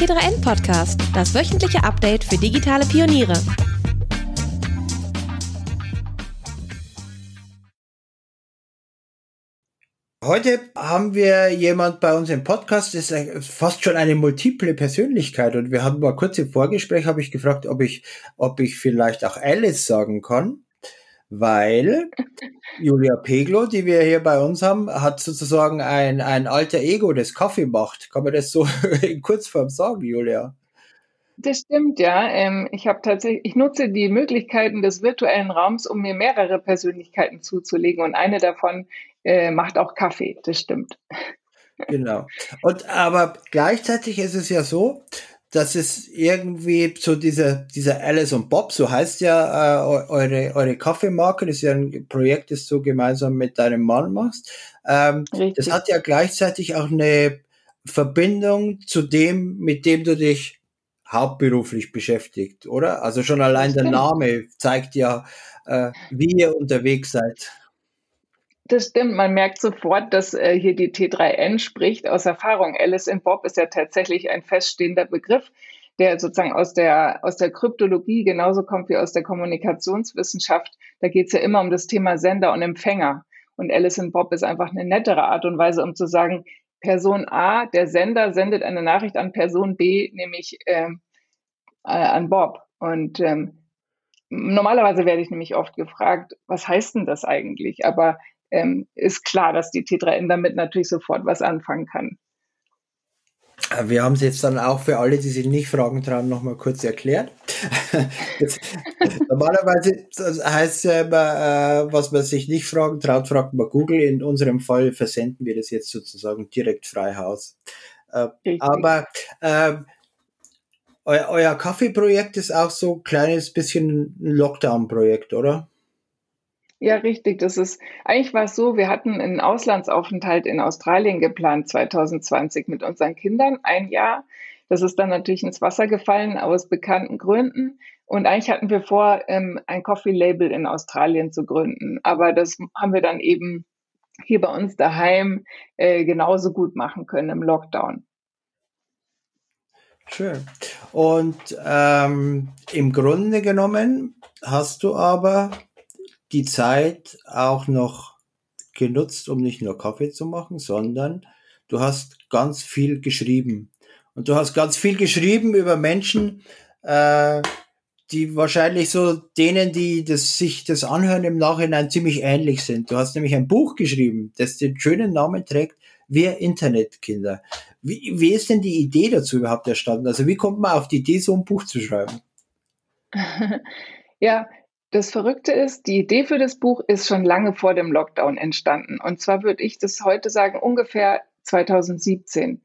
T3N Podcast, das wöchentliche Update für digitale Pioniere. Heute haben wir jemand bei uns im Podcast, ist fast schon eine multiple Persönlichkeit und wir haben mal kurz im Vorgespräch, habe ich gefragt, ob ich, ob ich vielleicht auch Alice sagen kann weil Julia Peglo, die wir hier bei uns haben, hat sozusagen ein, ein alter Ego, das Kaffee macht. Kann man das so in Kurzform sagen, Julia? Das stimmt, ja. Ähm, ich habe tatsächlich, ich nutze die Möglichkeiten des virtuellen Raums, um mir mehrere Persönlichkeiten zuzulegen und eine davon äh, macht auch Kaffee. Das stimmt. Genau. Und aber gleichzeitig ist es ja so, das ist irgendwie so dieser, dieser Alice und Bob, so heißt ja äh, eure, eure Kaffeemarke, das ist ja ein Projekt, das du gemeinsam mit deinem Mann machst. Ähm, das hat ja gleichzeitig auch eine Verbindung zu dem, mit dem du dich hauptberuflich beschäftigt, oder? Also schon allein der Name zeigt ja, äh, wie ihr unterwegs seid. Das stimmt, man merkt sofort, dass äh, hier die T3N spricht aus Erfahrung. Alice in Bob ist ja tatsächlich ein feststehender Begriff, der sozusagen aus der, aus der Kryptologie genauso kommt wie aus der Kommunikationswissenschaft. Da geht es ja immer um das Thema Sender und Empfänger. Und Alice in Bob ist einfach eine nettere Art und Weise, um zu sagen, Person A, der Sender, sendet eine Nachricht an Person B, nämlich ähm, äh, an Bob. Und ähm, normalerweise werde ich nämlich oft gefragt, was heißt denn das eigentlich? Aber ähm, ist klar, dass die T3N damit natürlich sofort was anfangen kann. Äh, wir haben es jetzt dann auch für alle, die sich nicht fragen trauen, nochmal kurz erklärt. jetzt, normalerweise heißt es ja immer, äh, was man sich nicht fragen traut, fragt man Google. In unserem Fall versenden wir das jetzt sozusagen direkt frei Haus. Äh, aber äh, euer, euer Kaffeeprojekt ist auch so ein kleines bisschen ein Lockdown-Projekt, oder? Ja, richtig. Das ist, eigentlich war es so, wir hatten einen Auslandsaufenthalt in Australien geplant 2020 mit unseren Kindern, ein Jahr. Das ist dann natürlich ins Wasser gefallen aus bekannten Gründen. Und eigentlich hatten wir vor, ähm, ein Coffee-Label in Australien zu gründen. Aber das haben wir dann eben hier bei uns daheim äh, genauso gut machen können im Lockdown. Schön. Und ähm, im Grunde genommen hast du aber die Zeit auch noch genutzt, um nicht nur Kaffee zu machen, sondern du hast ganz viel geschrieben. Und du hast ganz viel geschrieben über Menschen, äh, die wahrscheinlich so denen, die das, sich das anhören im Nachhinein ziemlich ähnlich sind. Du hast nämlich ein Buch geschrieben, das den schönen Namen trägt, Wir Internetkinder. Wie, wie ist denn die Idee dazu überhaupt entstanden? Also wie kommt man auf die Idee, so ein Buch zu schreiben? ja, das Verrückte ist, die Idee für das Buch ist schon lange vor dem Lockdown entstanden. Und zwar würde ich das heute sagen, ungefähr 2017.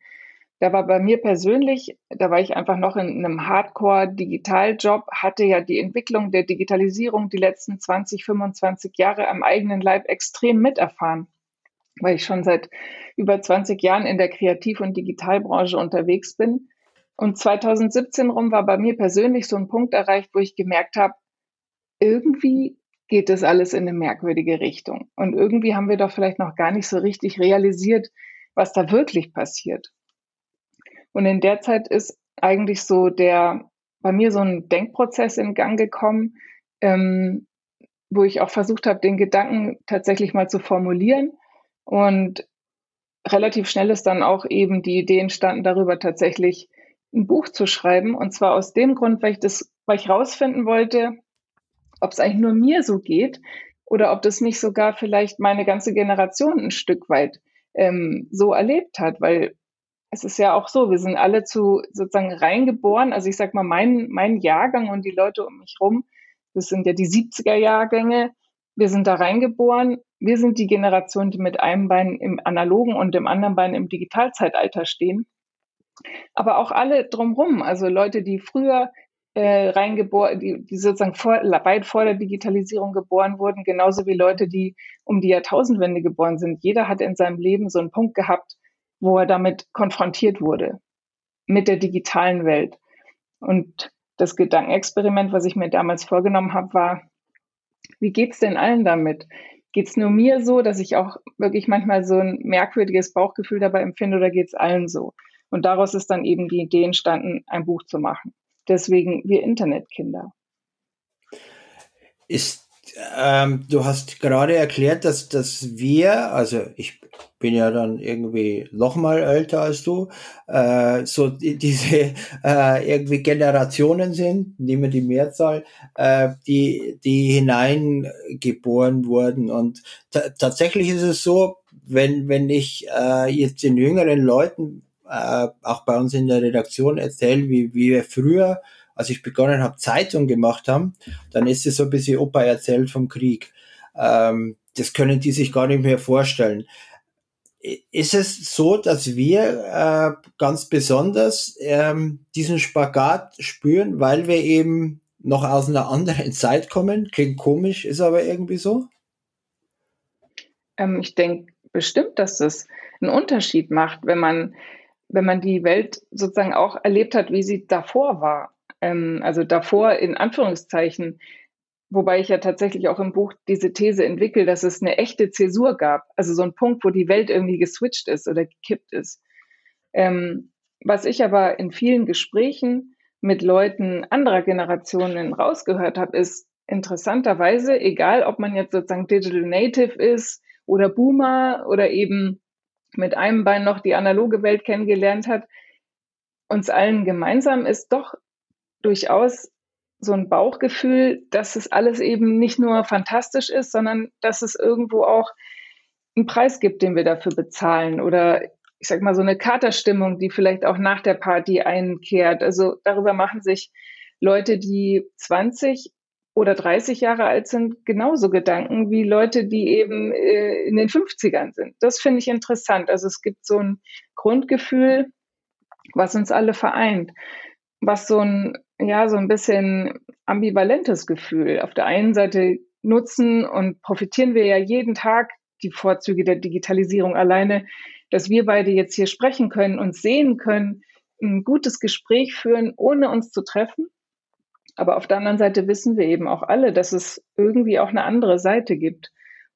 Da war bei mir persönlich, da war ich einfach noch in einem Hardcore-Digitaljob, hatte ja die Entwicklung der Digitalisierung die letzten 20, 25 Jahre am eigenen Leib extrem miterfahren, weil ich schon seit über 20 Jahren in der Kreativ- und Digitalbranche unterwegs bin. Und 2017 rum war bei mir persönlich so ein Punkt erreicht, wo ich gemerkt habe, irgendwie geht das alles in eine merkwürdige Richtung. Und irgendwie haben wir doch vielleicht noch gar nicht so richtig realisiert, was da wirklich passiert. Und in der Zeit ist eigentlich so der, bei mir so ein Denkprozess in Gang gekommen, ähm, wo ich auch versucht habe, den Gedanken tatsächlich mal zu formulieren. Und relativ schnell ist dann auch eben die Idee entstanden, darüber tatsächlich ein Buch zu schreiben. Und zwar aus dem Grund, weil ich das, weil ich rausfinden wollte, ob es eigentlich nur mir so geht oder ob das nicht sogar vielleicht meine ganze Generation ein Stück weit ähm, so erlebt hat, weil es ist ja auch so, wir sind alle zu sozusagen reingeboren. Also ich sag mal, mein, mein Jahrgang und die Leute um mich rum, das sind ja die 70er Jahrgänge, wir sind da reingeboren. Wir sind die Generation, die mit einem Bein im analogen und dem anderen Bein im Digitalzeitalter stehen. Aber auch alle drumherum, also Leute, die früher äh, reingeboren, die, die sozusagen vor, weit vor der Digitalisierung geboren wurden, genauso wie Leute, die um die Jahrtausendwende geboren sind. Jeder hat in seinem Leben so einen Punkt gehabt, wo er damit konfrontiert wurde, mit der digitalen Welt. Und das Gedankenexperiment, was ich mir damals vorgenommen habe, war, wie geht's denn allen damit? Geht's nur mir so, dass ich auch wirklich manchmal so ein merkwürdiges Bauchgefühl dabei empfinde oder geht's allen so? Und daraus ist dann eben die Idee entstanden, ein Buch zu machen. Deswegen wir Internetkinder. Ist ähm, du hast gerade erklärt, dass, dass wir, also ich bin ja dann irgendwie noch mal älter als du, äh, so die, diese äh, irgendwie Generationen sind, nehmen die Mehrzahl, äh, die, die hineingeboren wurden. Und tatsächlich ist es so, wenn, wenn ich äh, jetzt den jüngeren Leuten, äh, auch bei uns in der Redaktion erzähle, wie, wie wir früher als ich begonnen habe, Zeitung gemacht haben, dann ist es so ein bisschen Opa erzählt vom Krieg. Ähm, das können die sich gar nicht mehr vorstellen. Ist es so, dass wir äh, ganz besonders ähm, diesen Spagat spüren, weil wir eben noch aus einer anderen Zeit kommen? Klingt komisch, ist aber irgendwie so? Ähm, ich denke bestimmt, dass das einen Unterschied macht, wenn man, wenn man die Welt sozusagen auch erlebt hat, wie sie davor war ähm, also davor in Anführungszeichen, wobei ich ja tatsächlich auch im Buch diese These entwickle, dass es eine echte Zäsur gab, also so ein Punkt, wo die Welt irgendwie geswitcht ist oder gekippt ist. Ähm, was ich aber in vielen Gesprächen mit Leuten anderer Generationen rausgehört habe, ist interessanterweise, egal ob man jetzt sozusagen Digital Native ist oder Boomer oder eben mit einem Bein noch die analoge Welt kennengelernt hat, uns allen gemeinsam ist doch durchaus so ein Bauchgefühl, dass es alles eben nicht nur fantastisch ist, sondern dass es irgendwo auch einen Preis gibt, den wir dafür bezahlen oder ich sag mal so eine Katerstimmung, die vielleicht auch nach der Party einkehrt. Also darüber machen sich Leute, die 20 oder 30 Jahre alt sind, genauso Gedanken wie Leute, die eben äh, in den 50ern sind. Das finde ich interessant. Also es gibt so ein Grundgefühl, was uns alle vereint, was so ein ja, so ein bisschen ambivalentes Gefühl. Auf der einen Seite nutzen und profitieren wir ja jeden Tag die Vorzüge der Digitalisierung alleine, dass wir beide jetzt hier sprechen können und sehen können, ein gutes Gespräch führen, ohne uns zu treffen. Aber auf der anderen Seite wissen wir eben auch alle, dass es irgendwie auch eine andere Seite gibt.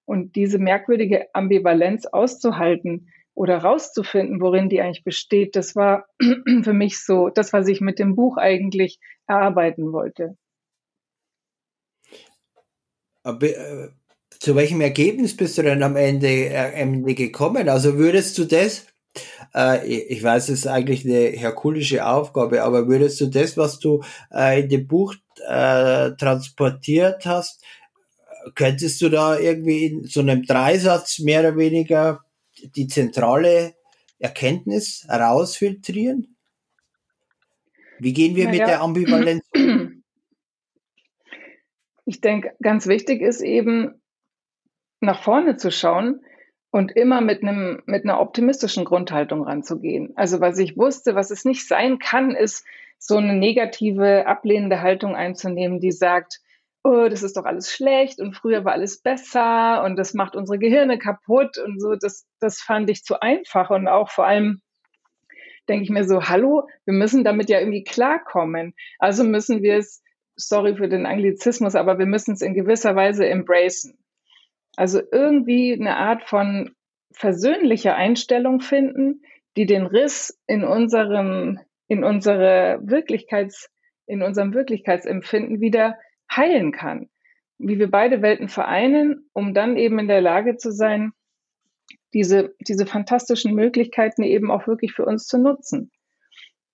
Und diese merkwürdige Ambivalenz auszuhalten, oder rauszufinden, worin die eigentlich besteht, das war für mich so das, was ich mit dem Buch eigentlich erarbeiten wollte. Aber, äh, zu welchem Ergebnis bist du denn am Ende, äh, Ende gekommen? Also würdest du das, ich weiß, es ist eigentlich eine herkulische Aufgabe, aber würdest du das, was du äh, in dem Buch äh, transportiert hast, könntest du da irgendwie in so einem Dreisatz mehr oder weniger die zentrale Erkenntnis rausfiltrieren? Wie gehen wir naja. mit der Ambivalenz um? Ich denke, ganz wichtig ist eben, nach vorne zu schauen und immer mit einem, mit einer optimistischen Grundhaltung ranzugehen. Also was ich wusste, was es nicht sein kann, ist so eine negative, ablehnende Haltung einzunehmen, die sagt, oh, das ist doch alles schlecht und früher war alles besser und das macht unsere Gehirne kaputt und so, das, das fand ich zu einfach und auch vor allem denke ich mir so, hallo, wir müssen damit ja irgendwie klarkommen. Also müssen wir es, sorry für den Anglizismus, aber wir müssen es in gewisser Weise embracen. Also irgendwie eine Art von versöhnlicher Einstellung finden, die den Riss in unserem, in unsere Wirklichkeits, in unserem Wirklichkeitsempfinden wieder heilen kann. Wie wir beide Welten vereinen, um dann eben in der Lage zu sein, diese, diese fantastischen Möglichkeiten eben auch wirklich für uns zu nutzen.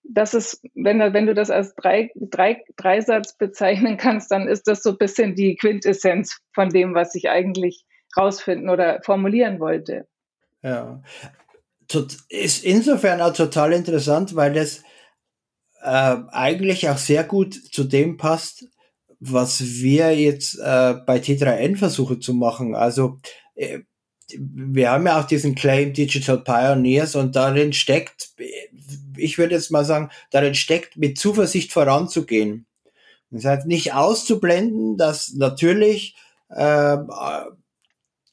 Das ist, wenn, wenn du das als drei, drei, Dreisatz bezeichnen kannst, dann ist das so ein bisschen die Quintessenz von dem, was ich eigentlich rausfinden oder formulieren wollte. Ja, ist insofern auch total interessant, weil es äh, eigentlich auch sehr gut zu dem passt, was wir jetzt äh, bei T3N versuchen zu machen. Also äh, wir haben ja auch diesen Claim Digital Pioneers und darin steckt, ich würde jetzt mal sagen, darin steckt mit Zuversicht voranzugehen. Das heißt nicht auszublenden, dass natürlich, äh,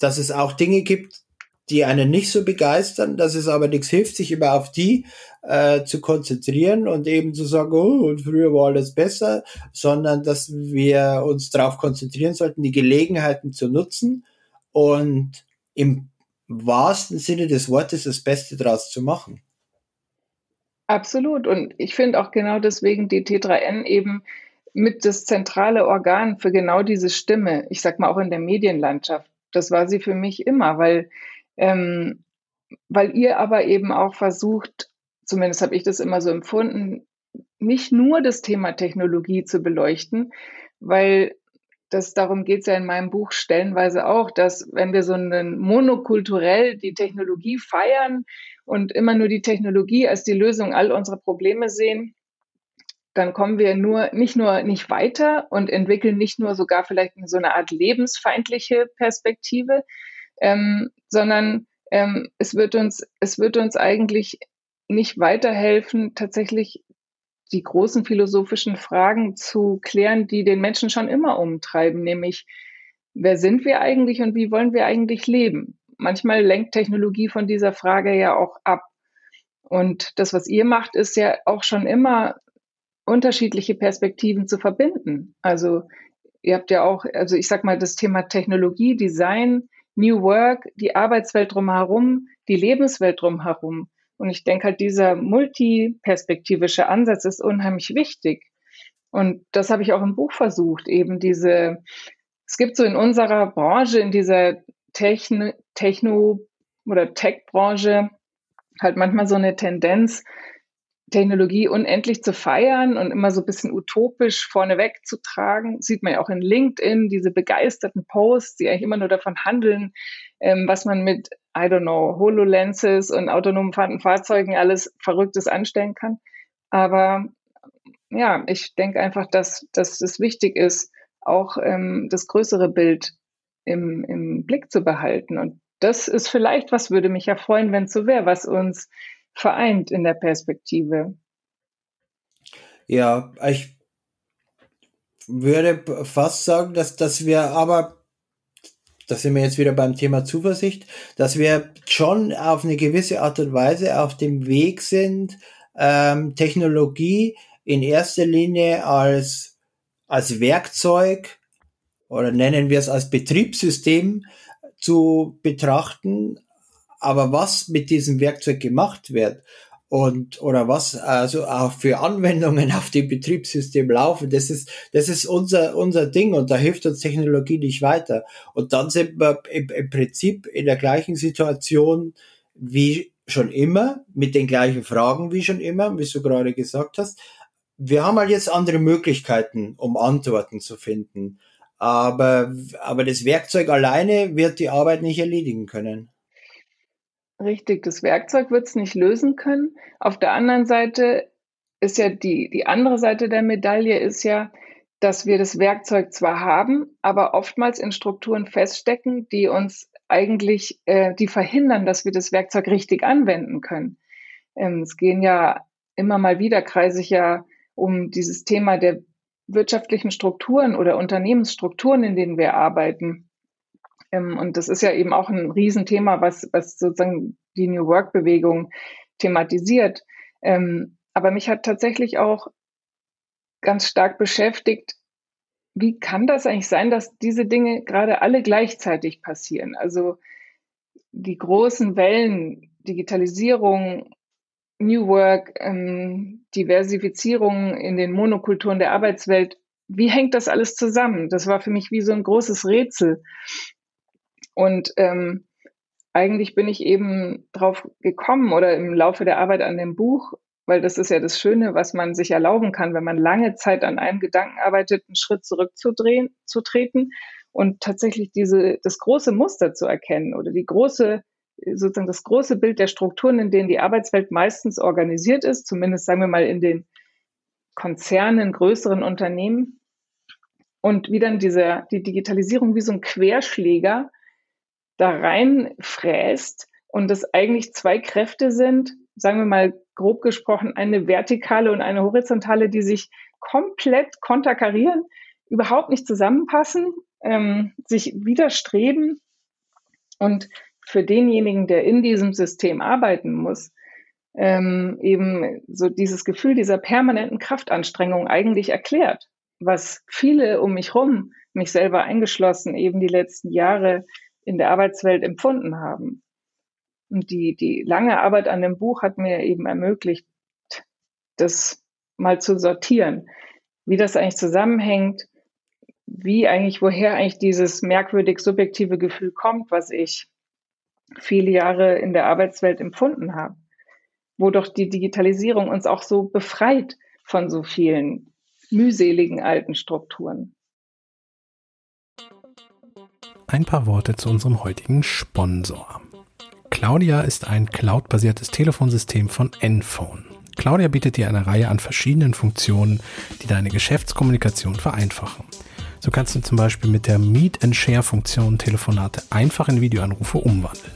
dass es auch Dinge gibt, die einen nicht so begeistern, dass es aber nichts hilft, sich immer auf die äh, zu konzentrieren und eben zu sagen, oh, und früher war alles besser, sondern dass wir uns darauf konzentrieren sollten, die Gelegenheiten zu nutzen und im wahrsten Sinne des Wortes das Beste daraus zu machen. Absolut. Und ich finde auch genau deswegen die T3N eben mit das zentrale Organ für genau diese Stimme. Ich sag mal auch in der Medienlandschaft. Das war sie für mich immer, weil, ähm, weil ihr aber eben auch versucht, zumindest habe ich das immer so empfunden, nicht nur das Thema Technologie zu beleuchten, weil das darum geht es ja in meinem Buch stellenweise auch, dass wenn wir so einen monokulturell die Technologie feiern und immer nur die Technologie als die Lösung all unserer Probleme sehen, dann kommen wir nur nicht nur nicht weiter und entwickeln nicht nur sogar vielleicht so eine Art lebensfeindliche Perspektive, ähm, sondern ähm, es wird uns es wird uns eigentlich nicht weiterhelfen, tatsächlich die großen philosophischen Fragen zu klären, die den Menschen schon immer umtreiben, nämlich wer sind wir eigentlich und wie wollen wir eigentlich leben? Manchmal lenkt Technologie von dieser Frage ja auch ab. Und das, was ihr macht, ist ja auch schon immer unterschiedliche Perspektiven zu verbinden. Also ihr habt ja auch, also ich sag mal, das Thema Technologie, Design, New Work, die Arbeitswelt drumherum, die Lebenswelt drumherum. Und ich denke halt, dieser multiperspektivische Ansatz ist unheimlich wichtig. Und das habe ich auch im Buch versucht, eben diese, es gibt so in unserer Branche, in dieser Techno, Techno oder Tech-Branche halt manchmal so eine Tendenz, Technologie unendlich zu feiern und immer so ein bisschen utopisch vorneweg zu tragen. Sieht man ja auch in LinkedIn, diese begeisterten Posts, die eigentlich immer nur davon handeln, ähm, was man mit, I don't know, HoloLenses und autonomen fahrenden Fahrzeugen alles Verrücktes anstellen kann. Aber ja, ich denke einfach, dass, dass es wichtig ist, auch ähm, das größere Bild im, im Blick zu behalten. Und das ist vielleicht, was würde mich ja freuen, wenn es so wäre, was uns vereint in der Perspektive. Ja, ich würde fast sagen, dass, dass wir aber, da sind wir jetzt wieder beim Thema Zuversicht, dass wir schon auf eine gewisse Art und Weise auf dem Weg sind, ähm, Technologie in erster Linie als, als Werkzeug oder nennen wir es als Betriebssystem zu betrachten, aber was mit diesem Werkzeug gemacht wird und oder was also auch für Anwendungen auf dem Betriebssystem laufen, das ist das ist unser unser Ding und da hilft uns Technologie nicht weiter. Und dann sind wir im, im Prinzip in der gleichen Situation wie schon immer mit den gleichen Fragen wie schon immer, wie du gerade gesagt hast. Wir haben halt jetzt andere Möglichkeiten, um Antworten zu finden. Aber, aber das Werkzeug alleine wird die Arbeit nicht erledigen können. Richtig, das Werkzeug wird es nicht lösen können. Auf der anderen Seite ist ja die, die andere Seite der Medaille ist ja, dass wir das Werkzeug zwar haben, aber oftmals in Strukturen feststecken, die uns eigentlich, äh, die verhindern, dass wir das Werkzeug richtig anwenden können. Ähm, es gehen ja immer mal wieder, kreise ich ja um dieses Thema der wirtschaftlichen Strukturen oder Unternehmensstrukturen, in denen wir arbeiten. Ähm, und das ist ja eben auch ein Riesenthema, was, was sozusagen die New Work-Bewegung thematisiert. Ähm, aber mich hat tatsächlich auch ganz stark beschäftigt, wie kann das eigentlich sein, dass diese Dinge gerade alle gleichzeitig passieren? Also die großen Wellen, Digitalisierung, New Work, ähm, Diversifizierung in den Monokulturen der Arbeitswelt, wie hängt das alles zusammen? Das war für mich wie so ein großes Rätsel. Und ähm, eigentlich bin ich eben drauf gekommen oder im Laufe der Arbeit an dem Buch, weil das ist ja das Schöne, was man sich erlauben kann, wenn man lange Zeit an einem Gedanken arbeitet, einen Schritt zurückzudrehen, zu treten und tatsächlich diese, das große Muster zu erkennen oder die große, sozusagen das große Bild der Strukturen, in denen die Arbeitswelt meistens organisiert ist, zumindest sagen wir mal in den Konzernen, größeren Unternehmen. Und wie dann diese, die Digitalisierung wie so ein Querschläger da reinfräst und es eigentlich zwei Kräfte sind, sagen wir mal grob gesprochen, eine vertikale und eine horizontale, die sich komplett konterkarieren, überhaupt nicht zusammenpassen, ähm, sich widerstreben. Und für denjenigen, der in diesem System arbeiten muss, ähm, eben so dieses Gefühl dieser permanenten Kraftanstrengung eigentlich erklärt, was viele um mich rum, mich selber eingeschlossen, eben die letzten Jahre in der Arbeitswelt empfunden haben. Und die, die lange Arbeit an dem Buch hat mir eben ermöglicht, das mal zu sortieren, wie das eigentlich zusammenhängt, wie eigentlich, woher eigentlich dieses merkwürdig subjektive Gefühl kommt, was ich viele Jahre in der Arbeitswelt empfunden habe, wo doch die Digitalisierung uns auch so befreit von so vielen mühseligen alten Strukturen. Ein paar Worte zu unserem heutigen Sponsor. Claudia ist ein cloud-basiertes Telefonsystem von Enphone. Claudia bietet dir eine Reihe an verschiedenen Funktionen, die deine Geschäftskommunikation vereinfachen. So kannst du zum Beispiel mit der Meet and Share Funktion Telefonate einfach in Videoanrufe umwandeln.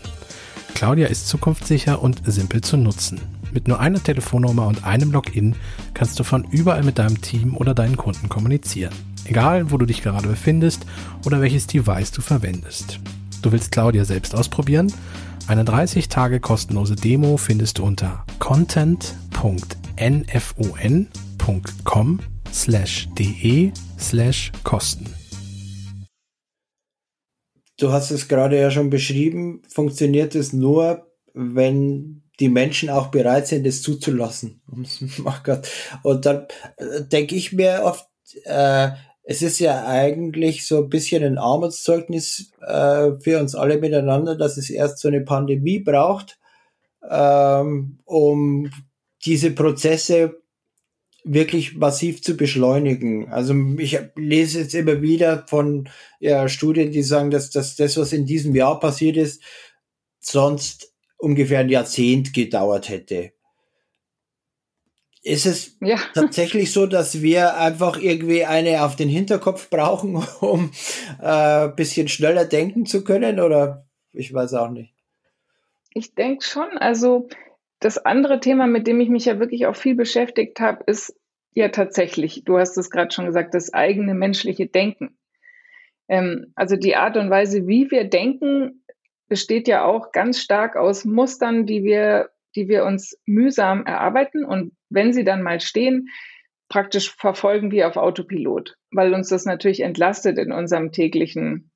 Claudia ist zukunftssicher und simpel zu nutzen. Mit nur einer Telefonnummer und einem Login kannst du von überall mit deinem Team oder deinen Kunden kommunizieren. Egal, wo du dich gerade befindest oder welches Device du verwendest. Du willst Claudia selbst ausprobieren? Eine 30 Tage kostenlose Demo findest du unter content.nfon.com slash de slash kosten. Du hast es gerade ja schon beschrieben, funktioniert es nur, wenn die Menschen auch bereit sind, es zuzulassen. Oh Gott. Und dann äh, denke ich mir oft, äh, es ist ja eigentlich so ein bisschen ein Armutszeugnis äh, für uns alle miteinander, dass es erst so eine Pandemie braucht, ähm, um diese Prozesse wirklich massiv zu beschleunigen. Also ich lese jetzt immer wieder von ja, Studien, die sagen, dass, dass das, was in diesem Jahr passiert ist, sonst ungefähr ein Jahrzehnt gedauert hätte. Ist es ja. tatsächlich so, dass wir einfach irgendwie eine auf den Hinterkopf brauchen, um äh, bisschen schneller denken zu können? Oder ich weiß auch nicht. Ich denke schon. Also das andere Thema, mit dem ich mich ja wirklich auch viel beschäftigt habe, ist ja tatsächlich, du hast es gerade schon gesagt, das eigene menschliche Denken. Ähm, also die Art und Weise, wie wir denken, besteht ja auch ganz stark aus Mustern, die wir, die wir uns mühsam erarbeiten und wenn sie dann mal stehen, praktisch verfolgen wir auf Autopilot, weil uns das natürlich entlastet in unserem täglichen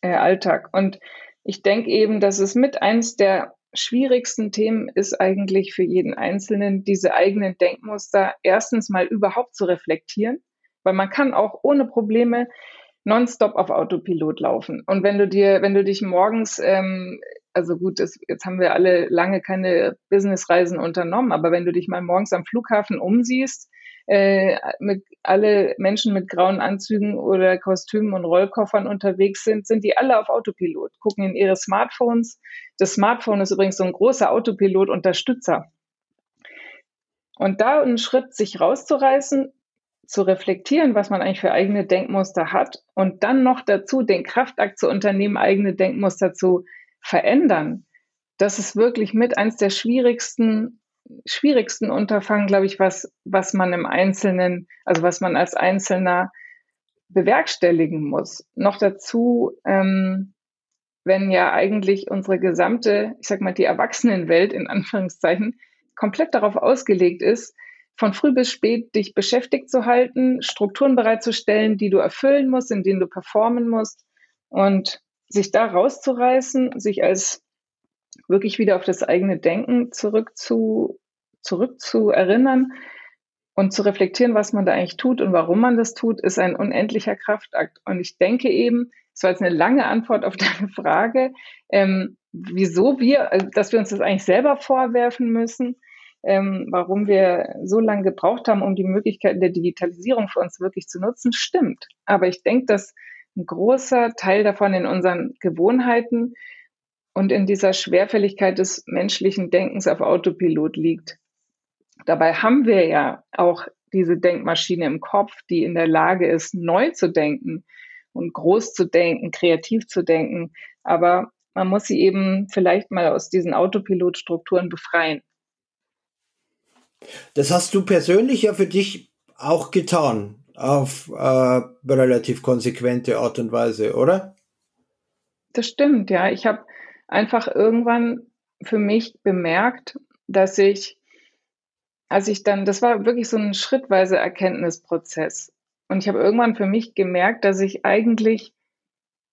äh, Alltag. Und ich denke eben, dass es mit eins der schwierigsten Themen ist eigentlich für jeden Einzelnen, diese eigenen Denkmuster erstens mal überhaupt zu reflektieren, weil man kann auch ohne Probleme nonstop auf Autopilot laufen. Und wenn du dir, wenn du dich morgens ähm, also gut, das, jetzt haben wir alle lange keine Businessreisen unternommen, aber wenn du dich mal morgens am Flughafen umsiehst, äh, mit alle Menschen mit grauen Anzügen oder Kostümen und Rollkoffern unterwegs sind, sind die alle auf Autopilot, gucken in ihre Smartphones. Das Smartphone ist übrigens so ein großer Autopilot-Unterstützer. Und da einen Schritt sich rauszureißen, zu reflektieren, was man eigentlich für eigene Denkmuster hat und dann noch dazu den Kraftakt zu unternehmen, eigene Denkmuster zu verändern, das ist wirklich mit eins der schwierigsten, schwierigsten Unterfangen, glaube ich, was, was man im Einzelnen, also was man als Einzelner bewerkstelligen muss. Noch dazu, ähm, wenn ja eigentlich unsere gesamte, ich sag mal, die Erwachsenenwelt in Anführungszeichen komplett darauf ausgelegt ist, von früh bis spät dich beschäftigt zu halten, Strukturen bereitzustellen, die du erfüllen musst, in denen du performen musst. Und sich da rauszureißen, sich als wirklich wieder auf das eigene Denken zurück zu, zurück zu erinnern und zu reflektieren, was man da eigentlich tut und warum man das tut, ist ein unendlicher Kraftakt. Und ich denke eben, das war jetzt eine lange Antwort auf deine Frage, ähm, wieso wir, also, dass wir uns das eigentlich selber vorwerfen müssen, ähm, warum wir so lange gebraucht haben, um die Möglichkeiten der Digitalisierung für uns wirklich zu nutzen, stimmt. Aber ich denke, dass ein großer Teil davon in unseren Gewohnheiten und in dieser Schwerfälligkeit des menschlichen Denkens auf Autopilot liegt. Dabei haben wir ja auch diese Denkmaschine im Kopf, die in der Lage ist, neu zu denken und groß zu denken, kreativ zu denken. Aber man muss sie eben vielleicht mal aus diesen Autopilotstrukturen befreien. Das hast du persönlich ja für dich auch getan auf äh, relativ konsequente Art und Weise, oder? Das stimmt, ja. Ich habe einfach irgendwann für mich bemerkt, dass ich, als ich dann, das war wirklich so ein schrittweise Erkenntnisprozess. Und ich habe irgendwann für mich gemerkt, dass ich eigentlich,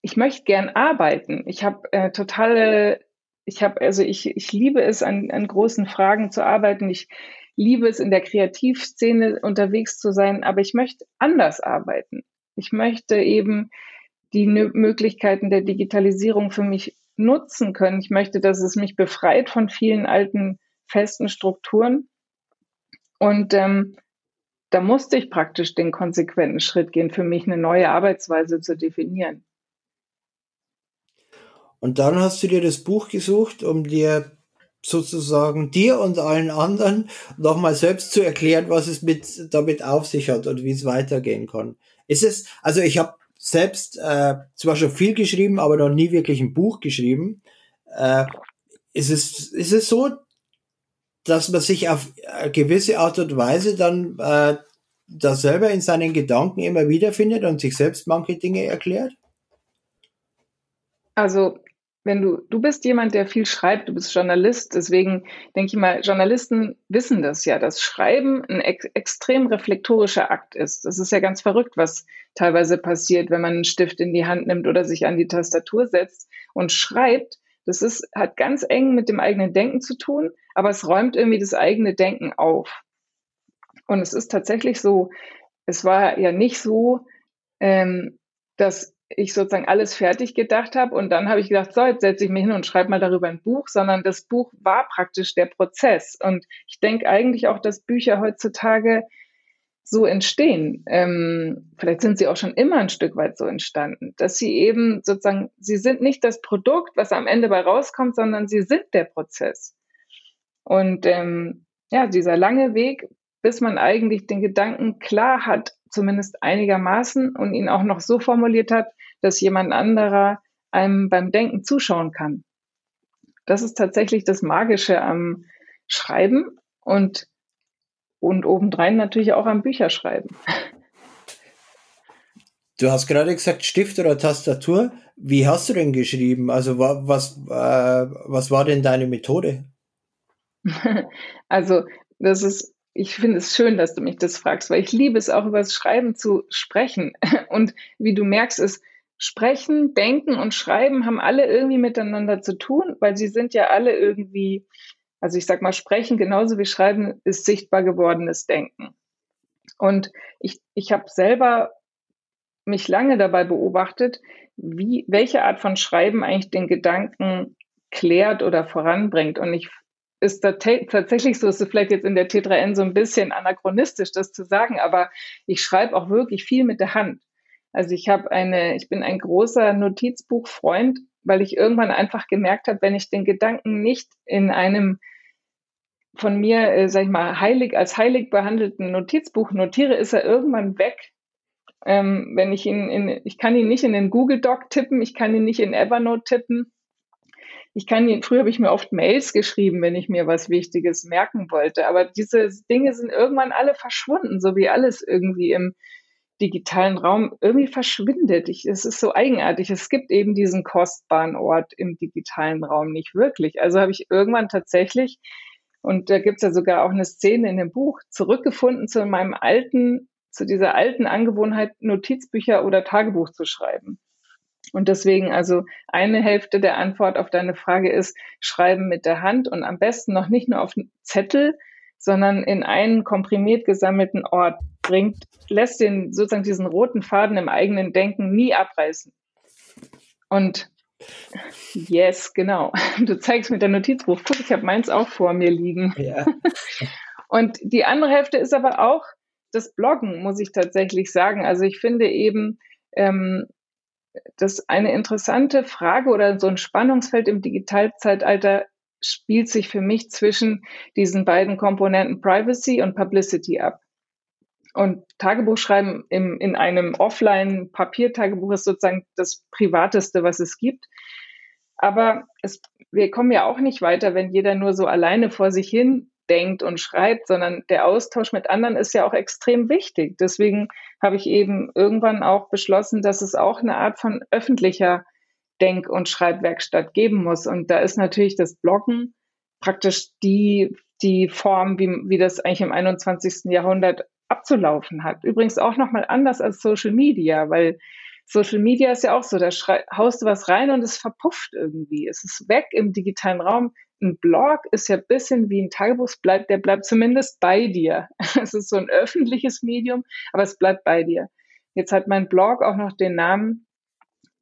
ich möchte gern arbeiten. Ich habe äh, totale, ich habe, also ich, ich liebe es, an, an großen Fragen zu arbeiten. Ich liebe es, in der Kreativszene unterwegs zu sein, aber ich möchte anders arbeiten. Ich möchte eben die Möglichkeiten der Digitalisierung für mich nutzen können. Ich möchte, dass es mich befreit von vielen alten festen Strukturen. Und ähm, da musste ich praktisch den konsequenten Schritt gehen, für mich eine neue Arbeitsweise zu definieren. Und dann hast du dir das Buch gesucht, um dir sozusagen dir und allen anderen nochmal selbst zu erklären, was es mit damit auf sich hat und wie es weitergehen kann. Ist es, also ich habe selbst äh, zwar schon viel geschrieben, aber noch nie wirklich ein Buch geschrieben. Äh, ist, es, ist es so, dass man sich auf eine gewisse Art und Weise dann äh, da selber in seinen Gedanken immer wiederfindet und sich selbst manche Dinge erklärt? Also wenn du, du bist jemand, der viel schreibt, du bist Journalist, deswegen denke ich mal, Journalisten wissen das ja, dass Schreiben ein ex extrem reflektorischer Akt ist. Das ist ja ganz verrückt, was teilweise passiert, wenn man einen Stift in die Hand nimmt oder sich an die Tastatur setzt und schreibt. Das ist, hat ganz eng mit dem eigenen Denken zu tun, aber es räumt irgendwie das eigene Denken auf. Und es ist tatsächlich so, es war ja nicht so, ähm, dass ich sozusagen alles fertig gedacht habe und dann habe ich gedacht, so, jetzt setze ich mich hin und schreibe mal darüber ein Buch, sondern das Buch war praktisch der Prozess. Und ich denke eigentlich auch, dass Bücher heutzutage so entstehen. Ähm, vielleicht sind sie auch schon immer ein Stück weit so entstanden, dass sie eben sozusagen, sie sind nicht das Produkt, was am Ende bei rauskommt, sondern sie sind der Prozess. Und ähm, ja, dieser lange Weg, bis man eigentlich den Gedanken klar hat, zumindest einigermaßen und ihn auch noch so formuliert hat, dass jemand anderer einem beim Denken zuschauen kann. Das ist tatsächlich das Magische am Schreiben und, und obendrein natürlich auch am Bücherschreiben. Du hast gerade gesagt Stift oder Tastatur. Wie hast du denn geschrieben? Also was, äh, was war denn deine Methode? Also das ist ich finde es schön, dass du mich das fragst, weil ich liebe es auch über das Schreiben zu sprechen. Und wie du merkst, ist Sprechen, Denken und Schreiben haben alle irgendwie miteinander zu tun, weil sie sind ja alle irgendwie, also ich sag mal, Sprechen genauso wie Schreiben ist sichtbar gewordenes Denken. Und ich, ich habe selber mich lange dabei beobachtet, wie, welche Art von Schreiben eigentlich den Gedanken klärt oder voranbringt. Und ich ist tatsächlich so, ist es vielleicht jetzt in der T3N so ein bisschen anachronistisch, das zu sagen, aber ich schreibe auch wirklich viel mit der Hand. Also ich habe eine, ich bin ein großer Notizbuchfreund, weil ich irgendwann einfach gemerkt habe, wenn ich den Gedanken nicht in einem von mir, äh, sag ich mal, heilig als heilig behandelten Notizbuch notiere, ist er irgendwann weg. Ähm, wenn ich ihn in, ich kann ihn nicht in den Google Doc tippen, ich kann ihn nicht in Evernote tippen ich kann, früher habe ich mir oft Mails geschrieben, wenn ich mir was Wichtiges merken wollte. Aber diese Dinge sind irgendwann alle verschwunden, so wie alles irgendwie im digitalen Raum irgendwie verschwindet. Ich, es ist so eigenartig. Es gibt eben diesen kostbaren Ort im digitalen Raum nicht wirklich. Also habe ich irgendwann tatsächlich, und da gibt es ja sogar auch eine Szene in dem Buch, zurückgefunden zu meinem alten, zu dieser alten Angewohnheit, Notizbücher oder Tagebuch zu schreiben. Und deswegen also eine Hälfte der Antwort auf deine Frage ist, schreiben mit der Hand und am besten noch nicht nur auf Zettel, sondern in einen komprimiert gesammelten Ort bringt, lässt den sozusagen diesen roten Faden im eigenen Denken nie abreißen. Und yes, genau. Du zeigst mit der Notizbuch, guck, ich habe meins auch vor mir liegen. Ja. Und die andere Hälfte ist aber auch das Bloggen, muss ich tatsächlich sagen. Also ich finde eben, ähm, das eine interessante Frage oder so ein Spannungsfeld im Digitalzeitalter spielt sich für mich zwischen diesen beiden Komponenten Privacy und Publicity ab. Und Tagebuchschreiben im, in einem Offline-Papiertagebuch ist sozusagen das Privateste, was es gibt. Aber es, wir kommen ja auch nicht weiter, wenn jeder nur so alleine vor sich hin denkt und schreibt, sondern der Austausch mit anderen ist ja auch extrem wichtig. Deswegen habe ich eben irgendwann auch beschlossen, dass es auch eine Art von öffentlicher Denk- und Schreibwerkstatt geben muss. Und da ist natürlich das Bloggen praktisch die, die Form, wie, wie das eigentlich im 21. Jahrhundert abzulaufen hat. Übrigens auch nochmal anders als Social Media, weil Social Media ist ja auch so, da haust du was rein und es verpufft irgendwie. Es ist weg im digitalen Raum ein Blog ist ja ein bisschen wie ein Tagebuch, bleibt, der bleibt zumindest bei dir. Es ist so ein öffentliches Medium, aber es bleibt bei dir. Jetzt hat mein Blog auch noch den Namen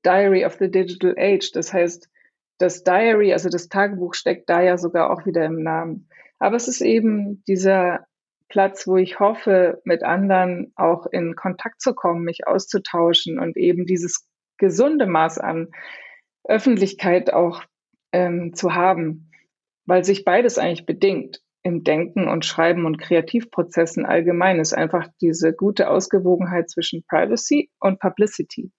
Diary of the Digital Age. Das heißt, das Diary, also das Tagebuch steckt da ja sogar auch wieder im Namen. Aber es ist eben dieser Platz, wo ich hoffe, mit anderen auch in Kontakt zu kommen, mich auszutauschen und eben dieses gesunde Maß an Öffentlichkeit auch ähm, zu haben, weil sich beides eigentlich bedingt im Denken und Schreiben und Kreativprozessen allgemein ist einfach diese gute Ausgewogenheit zwischen Privacy und Publicity.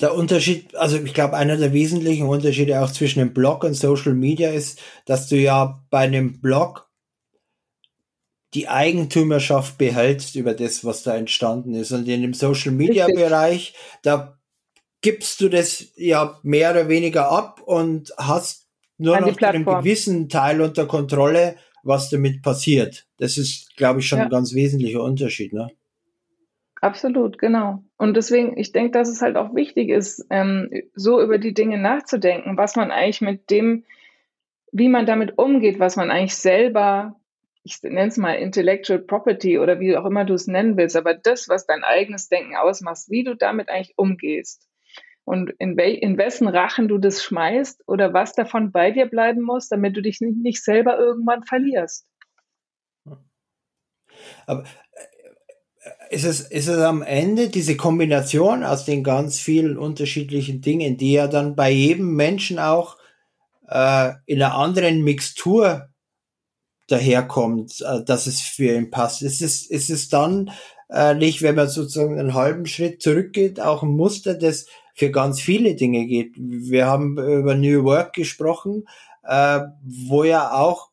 Der Unterschied, also ich glaube, einer der wesentlichen Unterschiede auch zwischen dem Blog und Social Media ist, dass du ja bei einem Blog die Eigentümerschaft behältst über das, was da entstanden ist. Und in dem Social Media Bereich, da gibst du das ja mehr oder weniger ab und hast nur noch einen gewissen Teil unter Kontrolle, was damit passiert. Das ist, glaube ich, schon ja. ein ganz wesentlicher Unterschied. Ne? Absolut, genau. Und deswegen, ich denke, dass es halt auch wichtig ist, ähm, so über die Dinge nachzudenken, was man eigentlich mit dem, wie man damit umgeht, was man eigentlich selber, ich nenne es mal Intellectual Property oder wie auch immer du es nennen willst, aber das, was dein eigenes Denken ausmacht, wie du damit eigentlich umgehst und in, we in wessen Rachen du das schmeißt oder was davon bei dir bleiben muss, damit du dich nicht, nicht selber irgendwann verlierst. Aber äh, ist es, ist es am Ende diese Kombination aus den ganz vielen unterschiedlichen Dingen, die ja dann bei jedem Menschen auch äh, in einer anderen Mixtur daherkommt, äh, dass es für ihn passt. Ist es, ist es dann äh, nicht, wenn man sozusagen einen halben Schritt zurückgeht, auch ein Muster, das für ganz viele Dinge geht. Wir haben über New Work gesprochen, äh, wo ja auch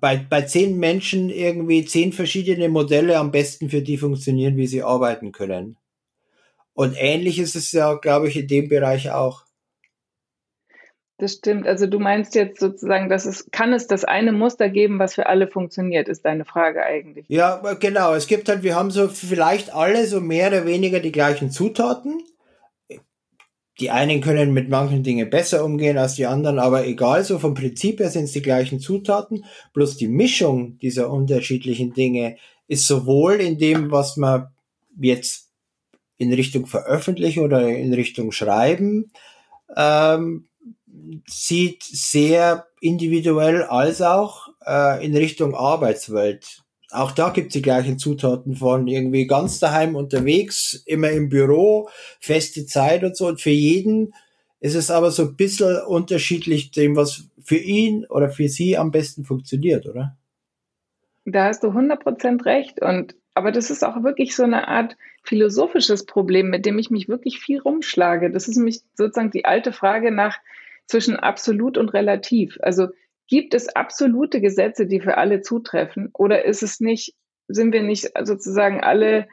bei, bei zehn Menschen irgendwie zehn verschiedene Modelle am besten für die funktionieren, wie sie arbeiten können. Und ähnlich ist es ja, glaube ich, in dem Bereich auch. Das stimmt. Also du meinst jetzt sozusagen, dass es kann es das eine Muster geben, was für alle funktioniert, ist deine Frage eigentlich. Ja, genau. Es gibt halt, wir haben so vielleicht alle so mehr oder weniger die gleichen Zutaten die einen können mit manchen Dingen besser umgehen als die anderen, aber egal, so vom Prinzip her sind es die gleichen Zutaten, bloß die Mischung dieser unterschiedlichen Dinge ist sowohl in dem, was man jetzt in Richtung Veröffentlichen oder in Richtung Schreiben ähm, sieht, sehr individuell als auch äh, in Richtung Arbeitswelt auch da gibt's die gleichen Zutaten von irgendwie ganz daheim unterwegs, immer im Büro, feste Zeit und so. Und für jeden ist es aber so ein bisschen unterschiedlich dem, was für ihn oder für sie am besten funktioniert, oder? Da hast du 100% recht. Und, aber das ist auch wirklich so eine Art philosophisches Problem, mit dem ich mich wirklich viel rumschlage. Das ist nämlich sozusagen die alte Frage nach zwischen absolut und relativ. Also Gibt es absolute Gesetze, die für alle zutreffen? Oder ist es nicht, sind wir nicht sozusagen alle,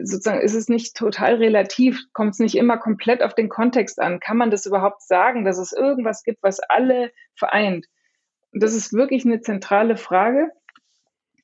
sozusagen, ist es nicht total relativ? Kommt es nicht immer komplett auf den Kontext an? Kann man das überhaupt sagen, dass es irgendwas gibt, was alle vereint? Und das ist wirklich eine zentrale Frage.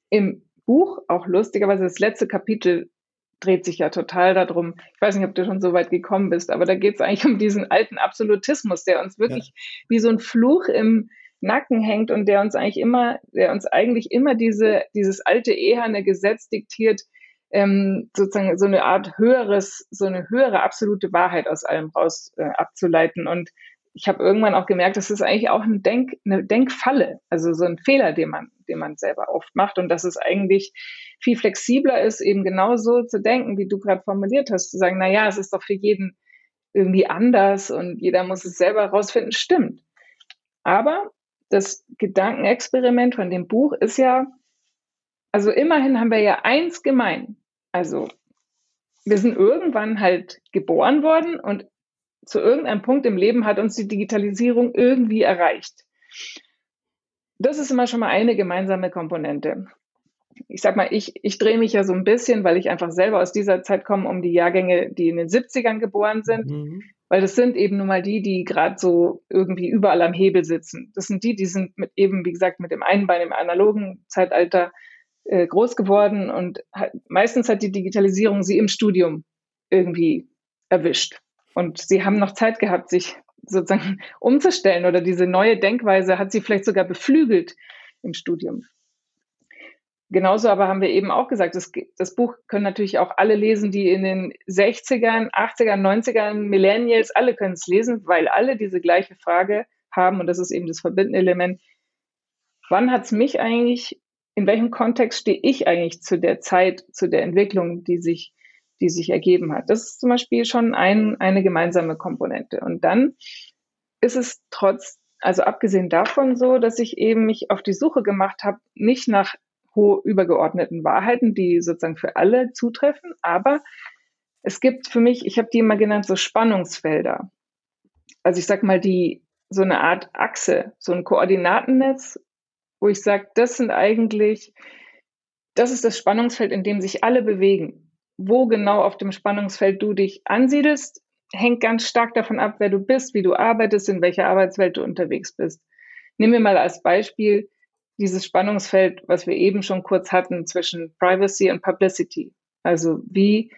Im Buch, auch lustigerweise das letzte Kapitel dreht sich ja total darum. Ich weiß nicht, ob du schon so weit gekommen bist, aber da geht es eigentlich um diesen alten Absolutismus, der uns wirklich ja. wie so ein Fluch im, Nacken hängt und der uns eigentlich immer, der uns eigentlich immer diese, dieses alte eherne Gesetz diktiert, ähm, sozusagen so eine Art höheres, so eine höhere absolute Wahrheit aus allem raus äh, abzuleiten. Und ich habe irgendwann auch gemerkt, das ist eigentlich auch ein Denk, eine Denkfalle, also so ein Fehler, den man, den man selber oft macht und dass es eigentlich viel flexibler ist, eben genau so zu denken, wie du gerade formuliert hast, zu sagen, na ja, es ist doch für jeden irgendwie anders und jeder muss es selber rausfinden, stimmt. Aber das Gedankenexperiment von dem Buch ist ja, also immerhin haben wir ja eins gemein. Also wir sind irgendwann halt geboren worden und zu irgendeinem Punkt im Leben hat uns die Digitalisierung irgendwie erreicht. Das ist immer schon mal eine gemeinsame Komponente. Ich sag mal, ich, ich drehe mich ja so ein bisschen, weil ich einfach selber aus dieser Zeit komme, um die Jahrgänge, die in den 70ern geboren sind. Mhm weil das sind eben nun mal die, die gerade so irgendwie überall am Hebel sitzen. Das sind die, die sind mit eben, wie gesagt, mit dem einen Bein im analogen Zeitalter äh, groß geworden und hat, meistens hat die Digitalisierung sie im Studium irgendwie erwischt. Und sie haben noch Zeit gehabt, sich sozusagen umzustellen oder diese neue Denkweise hat sie vielleicht sogar beflügelt im Studium. Genauso aber haben wir eben auch gesagt, das, das, Buch können natürlich auch alle lesen, die in den 60ern, 80ern, 90ern, Millennials, alle können es lesen, weil alle diese gleiche Frage haben und das ist eben das verbindende Element. Wann hat es mich eigentlich, in welchem Kontext stehe ich eigentlich zu der Zeit, zu der Entwicklung, die sich, die sich ergeben hat? Das ist zum Beispiel schon ein, eine gemeinsame Komponente. Und dann ist es trotz, also abgesehen davon so, dass ich eben mich auf die Suche gemacht habe, nicht nach hohe übergeordneten Wahrheiten, die sozusagen für alle zutreffen. Aber es gibt für mich, ich habe die immer genannt, so Spannungsfelder. Also ich sag mal, die so eine Art Achse, so ein Koordinatennetz, wo ich sage, das sind eigentlich, das ist das Spannungsfeld, in dem sich alle bewegen. Wo genau auf dem Spannungsfeld du dich ansiedelst, hängt ganz stark davon ab, wer du bist, wie du arbeitest, in welcher Arbeitswelt du unterwegs bist. Nehmen wir mal als Beispiel dieses Spannungsfeld, was wir eben schon kurz hatten zwischen Privacy und Publicity. Also wie,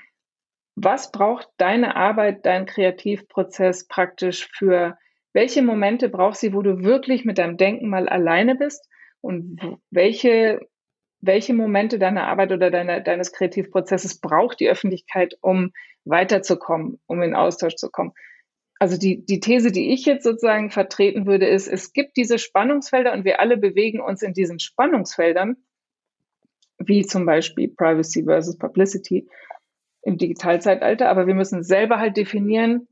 was braucht deine Arbeit, dein Kreativprozess praktisch für welche Momente braucht sie, wo du wirklich mit deinem Denken mal alleine bist und welche, welche Momente deiner Arbeit oder deiner, deines Kreativprozesses braucht die Öffentlichkeit, um weiterzukommen, um in Austausch zu kommen also die, die These, die ich jetzt sozusagen vertreten würde, ist, es gibt diese Spannungsfelder und wir alle bewegen uns in diesen Spannungsfeldern, wie zum Beispiel Privacy versus Publicity im Digitalzeitalter, aber wir müssen selber halt definieren,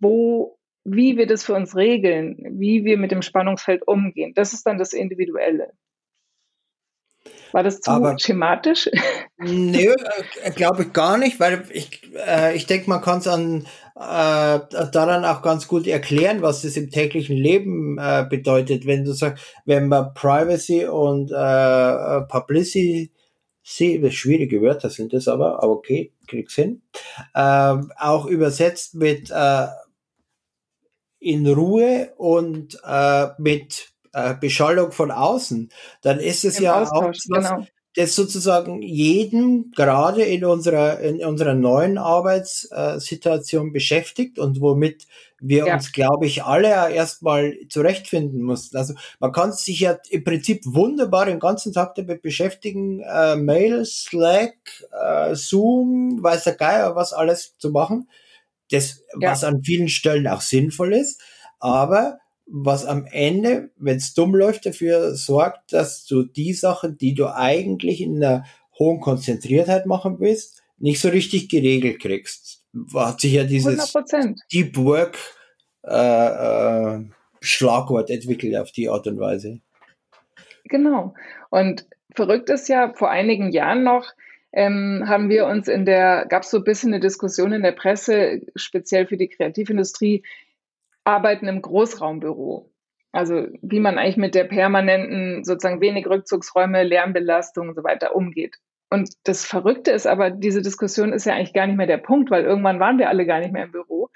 wo, wie wir das für uns regeln, wie wir mit dem Spannungsfeld umgehen. Das ist dann das Individuelle. War das zu Aber, schematisch? Nee, äh, glaube ich gar nicht, weil ich, äh, ich denke, man kann es an äh, daran auch ganz gut erklären, was das im täglichen Leben äh, bedeutet, wenn du sagst, wenn man Privacy und äh, Publicity schwierige Wörter sind das aber, aber okay, krieg's hin. Ähm, auch übersetzt mit äh, in Ruhe und äh, mit äh, Beschallung von außen, dann ist es Im ja Austausch, auch was, genau. das sozusagen jeden gerade in unserer in unserer neuen Arbeitssituation beschäftigt und womit wir ja. uns, glaube ich, alle erstmal zurechtfinden mussten. Also man kann sich ja im Prinzip wunderbar den ganzen Tag damit beschäftigen, äh, Mail, Slack, äh, Zoom, weiß der Geier, was alles zu machen. Das, ja. was an vielen Stellen auch sinnvoll ist. Aber was am Ende, wenn es dumm läuft, dafür sorgt, dass du die Sachen, die du eigentlich in einer hohen Konzentriertheit machen willst, nicht so richtig geregelt kriegst. Hat sich ja dieses 100%. Deep Work äh, äh, Schlagwort entwickelt auf die Art und Weise. Genau. Und verrückt ist ja, vor einigen Jahren noch ähm, haben wir uns in der, gab es so ein bisschen eine Diskussion in der Presse, speziell für die Kreativindustrie, Arbeiten im Großraumbüro. Also wie man eigentlich mit der permanenten, sozusagen wenig Rückzugsräume, Lärmbelastung und so weiter umgeht. Und das Verrückte ist aber, diese Diskussion ist ja eigentlich gar nicht mehr der Punkt, weil irgendwann waren wir alle gar nicht mehr im Büro.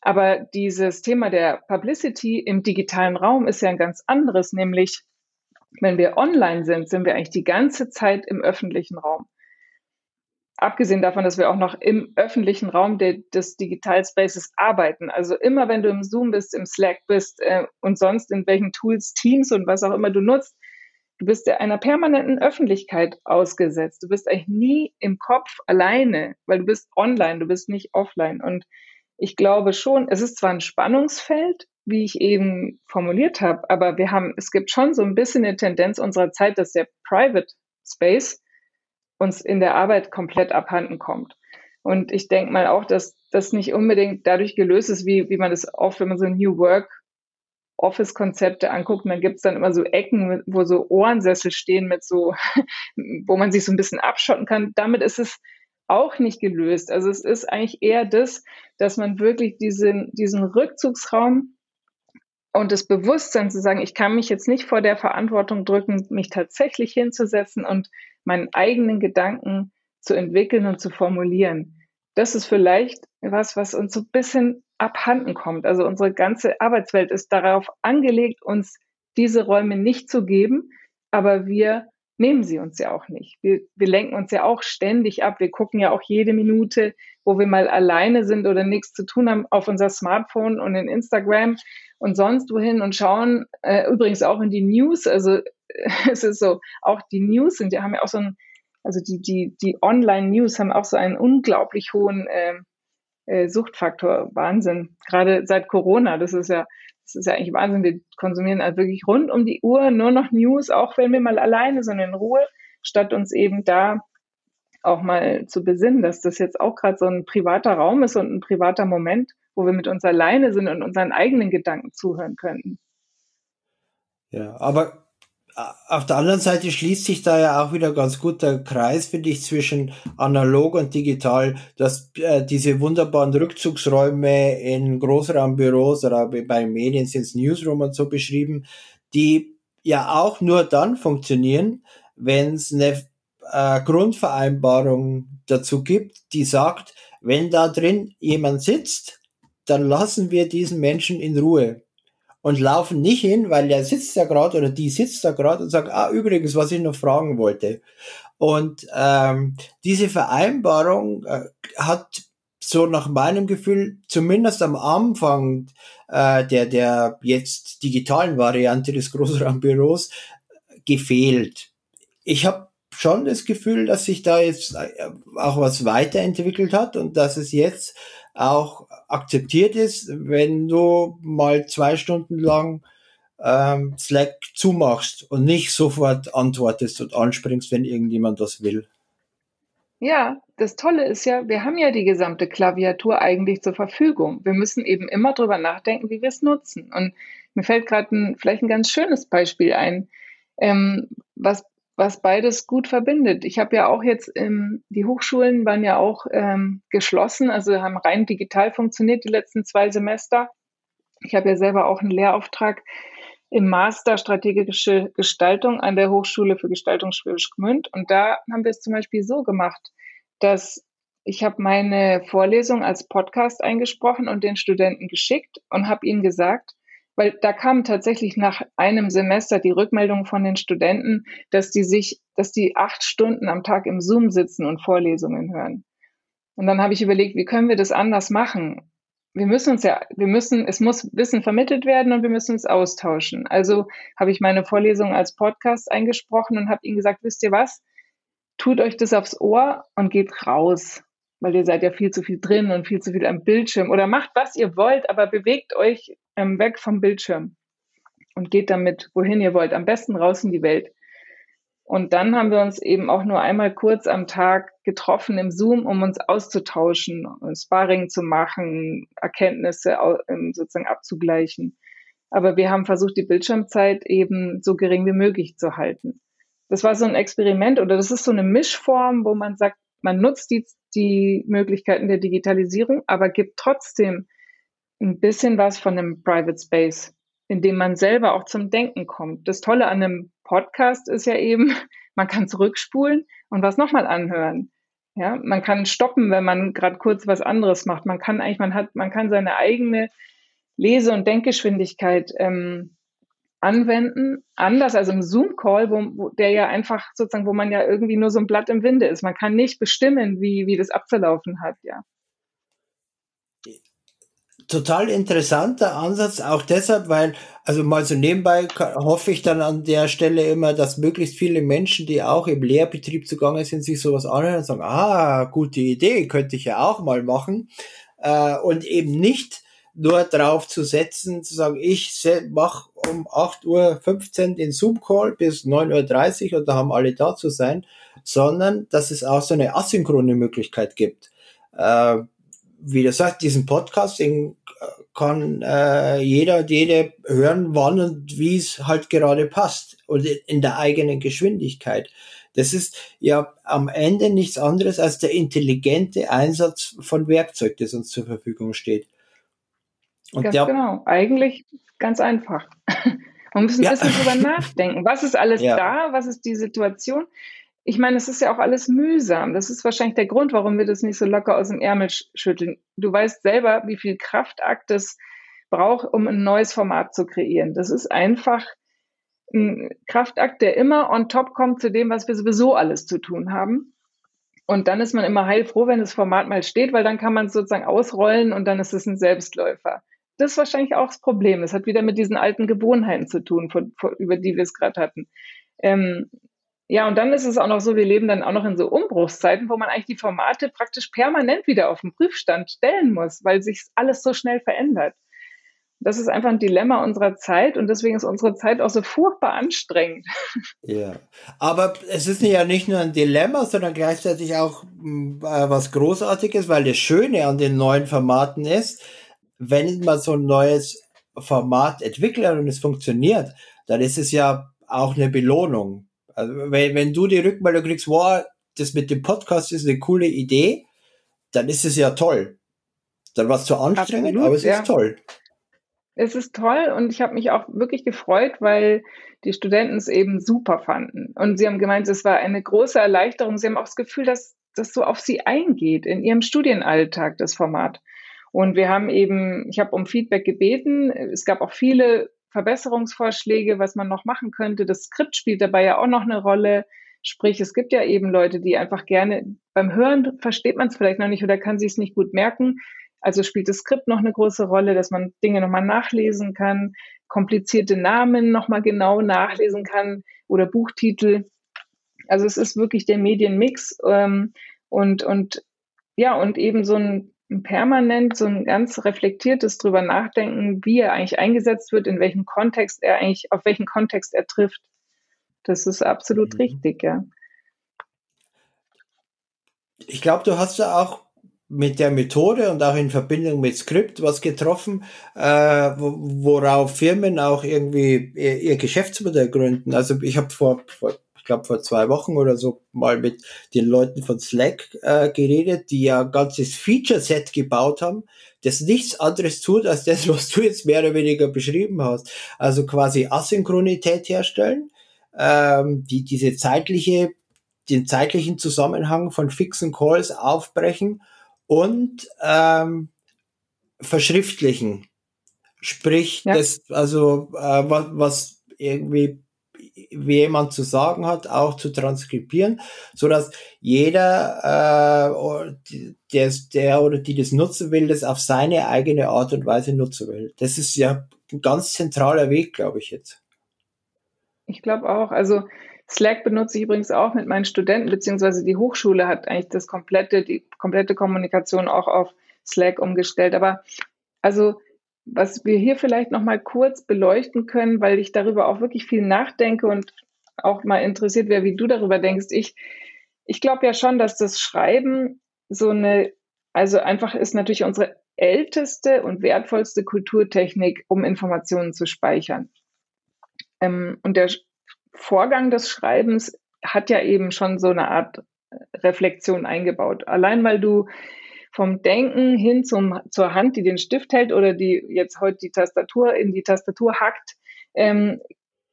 Aber dieses Thema der Publicity im digitalen Raum ist ja ein ganz anderes, nämlich wenn wir online sind, sind wir eigentlich die ganze Zeit im öffentlichen Raum abgesehen davon, dass wir auch noch im öffentlichen Raum de, des Digital Spaces arbeiten. Also immer, wenn du im Zoom bist, im Slack bist äh, und sonst in welchen Tools, Teams und was auch immer du nutzt, du bist einer permanenten Öffentlichkeit ausgesetzt. Du bist eigentlich nie im Kopf alleine, weil du bist online, du bist nicht offline. Und ich glaube schon, es ist zwar ein Spannungsfeld, wie ich eben formuliert habe, aber wir haben, es gibt schon so ein bisschen eine Tendenz unserer Zeit, dass der Private Space uns in der Arbeit komplett abhanden kommt. Und ich denke mal auch, dass das nicht unbedingt dadurch gelöst ist, wie, wie man das oft, wenn man so New Work Office-Konzepte anguckt, und dann gibt's dann immer so Ecken, wo so Ohrensessel stehen mit so, wo man sich so ein bisschen abschotten kann. Damit ist es auch nicht gelöst. Also es ist eigentlich eher das, dass man wirklich diesen, diesen Rückzugsraum und das Bewusstsein zu sagen, ich kann mich jetzt nicht vor der Verantwortung drücken, mich tatsächlich hinzusetzen und meinen eigenen Gedanken zu entwickeln und zu formulieren. Das ist vielleicht was, was uns so ein bisschen abhanden kommt. Also unsere ganze Arbeitswelt ist darauf angelegt, uns diese Räume nicht zu geben, aber wir nehmen sie uns ja auch nicht. Wir, wir lenken uns ja auch ständig ab. Wir gucken ja auch jede Minute, wo wir mal alleine sind oder nichts zu tun haben, auf unser Smartphone und in Instagram und sonst wohin und schauen, äh, übrigens auch in die News, also es ist so, auch die News sind, die haben ja auch so ein, also die, die, die Online-News haben auch so einen unglaublich hohen äh, äh, Suchtfaktor. Wahnsinn. Gerade seit Corona, das ist ja, das ist ja eigentlich Wahnsinn. Wir konsumieren also wirklich rund um die Uhr nur noch News, auch wenn wir mal alleine sind in Ruhe, statt uns eben da auch mal zu besinnen, dass das jetzt auch gerade so ein privater Raum ist und ein privater Moment, wo wir mit uns alleine sind und unseren eigenen Gedanken zuhören könnten. Ja, aber auf der anderen Seite schließt sich da ja auch wieder ganz gut der Kreis, finde ich, zwischen analog und digital, dass äh, diese wunderbaren Rückzugsräume in Großraumbüros oder bei Medien sind es Newsroom und so beschrieben, die ja auch nur dann funktionieren, wenn es eine äh, Grundvereinbarung dazu gibt, die sagt, wenn da drin jemand sitzt, dann lassen wir diesen Menschen in Ruhe und laufen nicht hin, weil der sitzt da gerade oder die sitzt da gerade und sagt, ah, übrigens, was ich noch fragen wollte. Und ähm, diese Vereinbarung äh, hat so nach meinem Gefühl zumindest am Anfang äh, der der jetzt digitalen Variante des Großraumbüros gefehlt. Ich habe schon das Gefühl, dass sich da jetzt äh, auch was weiterentwickelt hat und dass es jetzt auch akzeptiert ist, wenn du mal zwei Stunden lang ähm, Slack zumachst und nicht sofort antwortest und anspringst, wenn irgendjemand das will. Ja, das Tolle ist ja, wir haben ja die gesamte Klaviatur eigentlich zur Verfügung. Wir müssen eben immer drüber nachdenken, wie wir es nutzen. Und mir fällt gerade vielleicht ein ganz schönes Beispiel ein, ähm, was was beides gut verbindet. Ich habe ja auch jetzt, ähm, die Hochschulen waren ja auch ähm, geschlossen, also haben rein digital funktioniert die letzten zwei Semester. Ich habe ja selber auch einen Lehrauftrag im Master Strategische Gestaltung an der Hochschule für Gestaltung Schwäbisch Gmünd. Und da haben wir es zum Beispiel so gemacht, dass ich habe meine Vorlesung als Podcast eingesprochen und den Studenten geschickt und habe ihnen gesagt, weil da kam tatsächlich nach einem Semester die Rückmeldung von den Studenten, dass die sich, dass die acht Stunden am Tag im Zoom sitzen und Vorlesungen hören. Und dann habe ich überlegt, wie können wir das anders machen? Wir müssen uns ja, wir müssen, es muss Wissen vermittelt werden und wir müssen es austauschen. Also habe ich meine Vorlesung als Podcast eingesprochen und habe ihnen gesagt, wisst ihr was? Tut euch das aufs Ohr und geht raus weil ihr seid ja viel zu viel drin und viel zu viel am Bildschirm. Oder macht, was ihr wollt, aber bewegt euch ähm, weg vom Bildschirm und geht damit, wohin ihr wollt. Am besten raus in die Welt. Und dann haben wir uns eben auch nur einmal kurz am Tag getroffen im Zoom, um uns auszutauschen, Sparring zu machen, Erkenntnisse ähm, sozusagen abzugleichen. Aber wir haben versucht, die Bildschirmzeit eben so gering wie möglich zu halten. Das war so ein Experiment oder das ist so eine Mischform, wo man sagt, man nutzt die, die Möglichkeiten der Digitalisierung, aber gibt trotzdem ein bisschen was von einem Private Space, in dem man selber auch zum Denken kommt. Das Tolle an einem Podcast ist ja eben, man kann zurückspulen und was nochmal anhören. Ja, man kann stoppen, wenn man gerade kurz was anderes macht. Man kann eigentlich, man hat, man kann seine eigene Lese- und Denkgeschwindigkeit ähm, anwenden, anders als im Zoom-Call, wo, wo der ja einfach sozusagen, wo man ja irgendwie nur so ein Blatt im Winde ist. Man kann nicht bestimmen, wie, wie das abzulaufen hat, ja. Total interessanter Ansatz, auch deshalb, weil, also mal so nebenbei hoffe ich dann an der Stelle immer, dass möglichst viele Menschen, die auch im Lehrbetrieb zugange sind, sich sowas anhören und sagen, ah, gute Idee, könnte ich ja auch mal machen. Äh, und eben nicht nur drauf zu setzen, zu sagen, ich mache um 8.15 Uhr den Zoom-Call bis 9.30 Uhr und da haben alle da zu sein, sondern dass es auch so eine asynchrone Möglichkeit gibt. Äh, wie du sagst, diesen Podcast, den kann äh, jeder und jede hören, wann und wie es halt gerade passt und in der eigenen Geschwindigkeit. Das ist ja am Ende nichts anderes als der intelligente Einsatz von Werkzeug, das uns zur Verfügung steht. Und ganz der, genau. Eigentlich ganz einfach. Man muss ein ja. bisschen drüber nachdenken. Was ist alles ja. da? Was ist die Situation? Ich meine, es ist ja auch alles mühsam. Das ist wahrscheinlich der Grund, warum wir das nicht so locker aus dem Ärmel schütteln. Du weißt selber, wie viel Kraftakt es braucht, um ein neues Format zu kreieren. Das ist einfach ein Kraftakt, der immer on top kommt zu dem, was wir sowieso alles zu tun haben. Und dann ist man immer heilfroh, wenn das Format mal steht, weil dann kann man es sozusagen ausrollen und dann ist es ein Selbstläufer. Das ist wahrscheinlich auch das Problem. Es hat wieder mit diesen alten Gewohnheiten zu tun, von, von, über die wir es gerade hatten. Ähm, ja, und dann ist es auch noch so, wir leben dann auch noch in so Umbruchszeiten, wo man eigentlich die Formate praktisch permanent wieder auf den Prüfstand stellen muss, weil sich alles so schnell verändert. Das ist einfach ein Dilemma unserer Zeit und deswegen ist unsere Zeit auch so furchtbar anstrengend. Ja, aber es ist ja nicht nur ein Dilemma, sondern gleichzeitig auch mm, äh, was Großartiges, weil das Schöne an den neuen Formaten ist, wenn man so ein neues Format entwickelt und es funktioniert, dann ist es ja auch eine Belohnung. Also wenn, wenn du die Rückmeldung kriegst, wow, das mit dem Podcast ist eine coole Idee, dann ist es ja toll. Dann war es zu anstrengend, Absolut, aber es ja. ist toll. Es ist toll und ich habe mich auch wirklich gefreut, weil die Studenten es eben super fanden. Und sie haben gemeint, es war eine große Erleichterung. Sie haben auch das Gefühl, dass das so auf sie eingeht in ihrem Studienalltag, das Format. Und wir haben eben, ich habe um Feedback gebeten. Es gab auch viele Verbesserungsvorschläge, was man noch machen könnte. Das Skript spielt dabei ja auch noch eine Rolle. Sprich, es gibt ja eben Leute, die einfach gerne beim Hören versteht man es vielleicht noch nicht oder kann sich es nicht gut merken. Also spielt das Skript noch eine große Rolle, dass man Dinge nochmal nachlesen kann, komplizierte Namen nochmal genau nachlesen kann oder Buchtitel. Also es ist wirklich der Medienmix ähm, und, und ja, und eben so ein permanent, so ein ganz reflektiertes drüber nachdenken, wie er eigentlich eingesetzt wird, in welchem Kontext er eigentlich, auf welchen Kontext er trifft. Das ist absolut mhm. richtig, ja. Ich glaube, du hast ja auch mit der Methode und auch in Verbindung mit Skript was getroffen, äh, worauf Firmen auch irgendwie ihr, ihr Geschäftsmodell gründen. Also ich habe vor, vor glaube vor zwei Wochen oder so mal mit den Leuten von Slack äh, geredet, die ja ein ganzes Feature-Set gebaut haben, das nichts anderes tut als das, was du jetzt mehr oder weniger beschrieben hast. Also quasi Asynchronität herstellen, ähm, die diese zeitliche den zeitlichen Zusammenhang von fixen Calls aufbrechen und ähm, verschriftlichen. Sprich, ja. das, also äh, was, was irgendwie wie jemand zu sagen hat, auch zu transkribieren, so dass jeder, äh, der, der oder die das nutzen will, das auf seine eigene Art und Weise nutzen will. Das ist ja ein ganz zentraler Weg, glaube ich jetzt. Ich glaube auch. Also Slack benutze ich übrigens auch mit meinen Studenten, beziehungsweise die Hochschule hat eigentlich das komplette, die komplette Kommunikation auch auf Slack umgestellt. Aber also, was wir hier vielleicht nochmal kurz beleuchten können, weil ich darüber auch wirklich viel nachdenke und auch mal interessiert wäre, wie du darüber denkst. Ich, ich glaube ja schon, dass das Schreiben so eine, also einfach ist natürlich unsere älteste und wertvollste Kulturtechnik, um Informationen zu speichern. Ähm, und der Vorgang des Schreibens hat ja eben schon so eine Art Reflexion eingebaut. Allein weil du vom Denken hin zum, zur Hand, die den Stift hält oder die jetzt heute die Tastatur in die Tastatur hackt, ähm,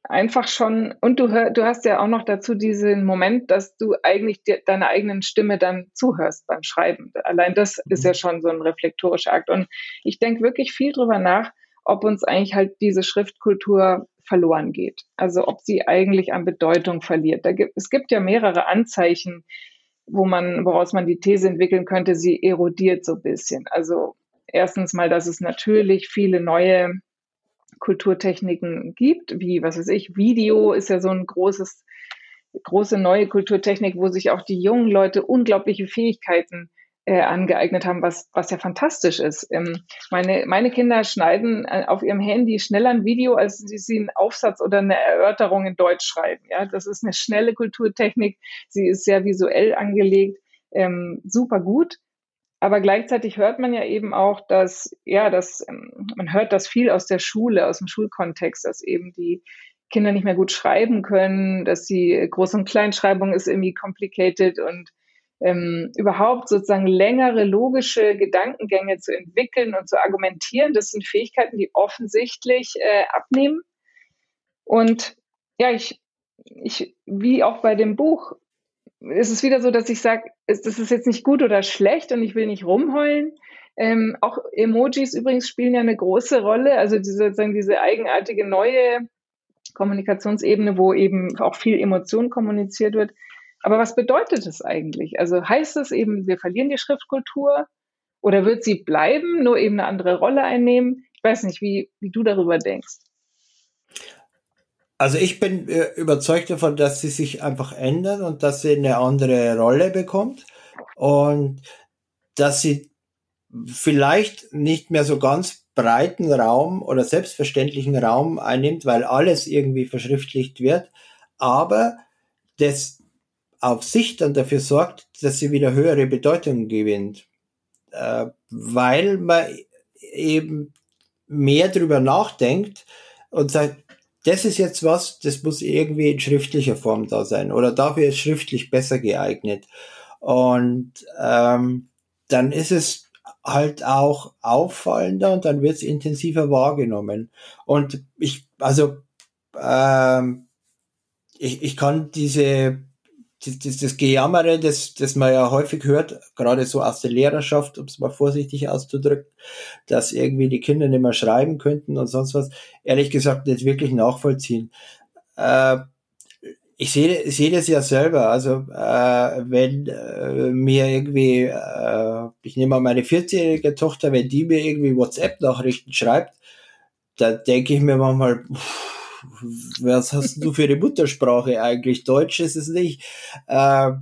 einfach schon, und du, hör, du hast ja auch noch dazu diesen Moment, dass du eigentlich de, deiner eigenen Stimme dann zuhörst beim Schreiben. Allein das mhm. ist ja schon so ein reflektorischer Akt. Und ich denke wirklich viel drüber nach, ob uns eigentlich halt diese Schriftkultur verloren geht. Also ob sie eigentlich an Bedeutung verliert. Gibt, es gibt ja mehrere Anzeichen, wo man, woraus man die These entwickeln könnte, sie erodiert so ein bisschen. Also erstens mal, dass es natürlich viele neue Kulturtechniken gibt, wie, was weiß ich, Video ist ja so ein großes, große neue Kulturtechnik, wo sich auch die jungen Leute unglaubliche Fähigkeiten äh, angeeignet haben, was, was ja fantastisch ist. Ähm, meine, meine Kinder schneiden äh, auf ihrem Handy schneller ein Video, als sie, sie einen Aufsatz oder eine Erörterung in Deutsch schreiben. Ja, das ist eine schnelle Kulturtechnik. Sie ist sehr visuell angelegt, ähm, super gut. Aber gleichzeitig hört man ja eben auch, dass, ja, dass, ähm, man hört das viel aus der Schule, aus dem Schulkontext, dass eben die Kinder nicht mehr gut schreiben können, dass die Groß- und Kleinschreibung ist irgendwie complicated und ähm, überhaupt sozusagen längere logische Gedankengänge zu entwickeln und zu argumentieren. Das sind Fähigkeiten, die offensichtlich äh, abnehmen. Und ja, ich, ich, wie auch bei dem Buch, ist es wieder so, dass ich sage, das ist jetzt nicht gut oder schlecht und ich will nicht rumheulen. Ähm, auch Emojis übrigens spielen ja eine große Rolle, also diese, sozusagen diese eigenartige neue Kommunikationsebene, wo eben auch viel Emotion kommuniziert wird. Aber was bedeutet es eigentlich? Also heißt es eben, wir verlieren die Schriftkultur oder wird sie bleiben, nur eben eine andere Rolle einnehmen? Ich weiß nicht, wie, wie du darüber denkst. Also ich bin äh, überzeugt davon, dass sie sich einfach ändern und dass sie eine andere Rolle bekommt und dass sie vielleicht nicht mehr so ganz breiten Raum oder selbstverständlichen Raum einnimmt, weil alles irgendwie verschriftlicht wird, aber das auf sich dann dafür sorgt, dass sie wieder höhere Bedeutung gewinnt, äh, weil man eben mehr drüber nachdenkt und sagt, das ist jetzt was, das muss irgendwie in schriftlicher Form da sein oder dafür ist schriftlich besser geeignet. Und ähm, dann ist es halt auch auffallender und dann wird es intensiver wahrgenommen. Und ich, also ähm, ich, ich kann diese das, das, das Gejammere, das, das man ja häufig hört, gerade so aus der Lehrerschaft, um es mal vorsichtig auszudrücken, dass irgendwie die Kinder nicht mehr schreiben könnten und sonst was, ehrlich gesagt nicht wirklich nachvollziehen. Äh, ich sehe, sehe das ja selber. Also äh, wenn äh, mir irgendwie, äh, ich nehme mal meine 14-jährige Tochter, wenn die mir irgendwie WhatsApp-Nachrichten schreibt, da denke ich mir manchmal, pff, was hast du für eine Muttersprache eigentlich? Deutsch ist es nicht. Äh,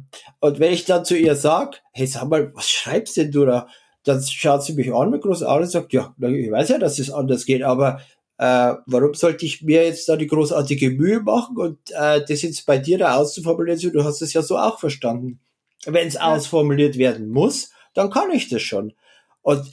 und wenn ich dann zu ihr sag, hey, sag mal, was schreibst denn du da? Dann schaut sie mich an mit großen Augen und sagt, ja, ich weiß ja, dass es anders geht, aber äh, warum sollte ich mir jetzt da die großartige Mühe machen und äh, das jetzt bei dir da auszuformulieren? Du hast es ja so auch verstanden. Wenn es ja. ausformuliert werden muss, dann kann ich das schon. Und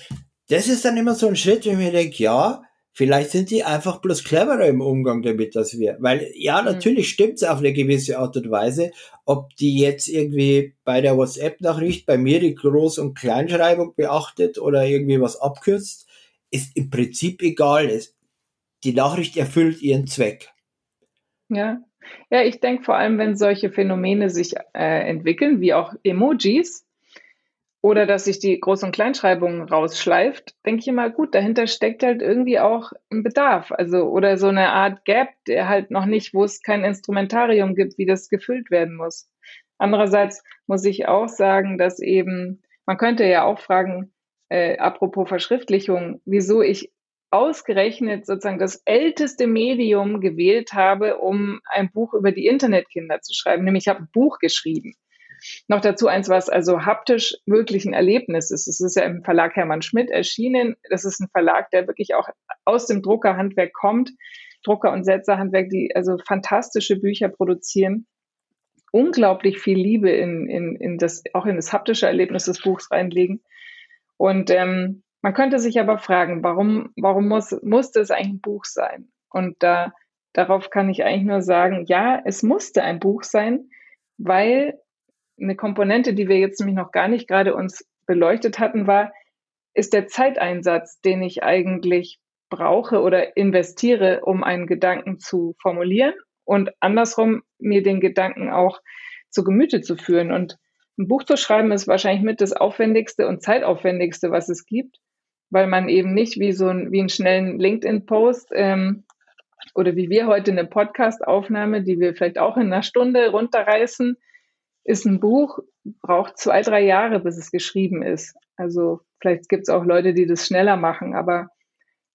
das ist dann immer so ein Schritt, wenn ich mir denke, ja, Vielleicht sind die einfach bloß cleverer im Umgang damit als wir. Weil ja, mhm. natürlich mhm. stimmt es auf eine gewisse Art und Weise. Ob die jetzt irgendwie bei der WhatsApp-Nachricht bei mir die Groß- und Kleinschreibung beachtet oder irgendwie was abkürzt, ist im Prinzip egal. Die Nachricht erfüllt ihren Zweck. Ja, ja, ich denke vor allem, wenn solche Phänomene sich äh, entwickeln, wie auch Emojis, oder dass sich die Groß- und Kleinschreibung rausschleift, denke ich immer, gut, dahinter steckt halt irgendwie auch ein Bedarf. Also, oder so eine Art Gap, der halt noch nicht, wo es kein Instrumentarium gibt, wie das gefüllt werden muss. Andererseits muss ich auch sagen, dass eben, man könnte ja auch fragen, äh, apropos Verschriftlichung, wieso ich ausgerechnet sozusagen das älteste Medium gewählt habe, um ein Buch über die Internetkinder zu schreiben. Nämlich ich habe ein Buch geschrieben. Noch dazu eins, was also haptisch wirklich ein Erlebnis ist. Es ist ja im Verlag Hermann Schmidt erschienen. Das ist ein Verlag, der wirklich auch aus dem Druckerhandwerk kommt. Drucker- und Setzerhandwerk, die also fantastische Bücher produzieren unglaublich viel Liebe in, in, in das, auch in das haptische Erlebnis des Buchs reinlegen. Und ähm, man könnte sich aber fragen, warum, warum muss, musste es eigentlich ein Buch sein? Und da, darauf kann ich eigentlich nur sagen, ja, es musste ein Buch sein, weil eine Komponente, die wir jetzt nämlich noch gar nicht gerade uns beleuchtet hatten, war, ist der Zeiteinsatz, den ich eigentlich brauche oder investiere, um einen Gedanken zu formulieren und andersrum mir den Gedanken auch zu Gemüte zu führen. Und ein Buch zu schreiben ist wahrscheinlich mit das aufwendigste und zeitaufwendigste, was es gibt, weil man eben nicht wie so ein, wie einen schnellen LinkedIn-Post ähm, oder wie wir heute eine Podcast-Aufnahme, die wir vielleicht auch in einer Stunde runterreißen, ist ein Buch, braucht zwei, drei Jahre, bis es geschrieben ist. Also vielleicht gibt es auch Leute, die das schneller machen, aber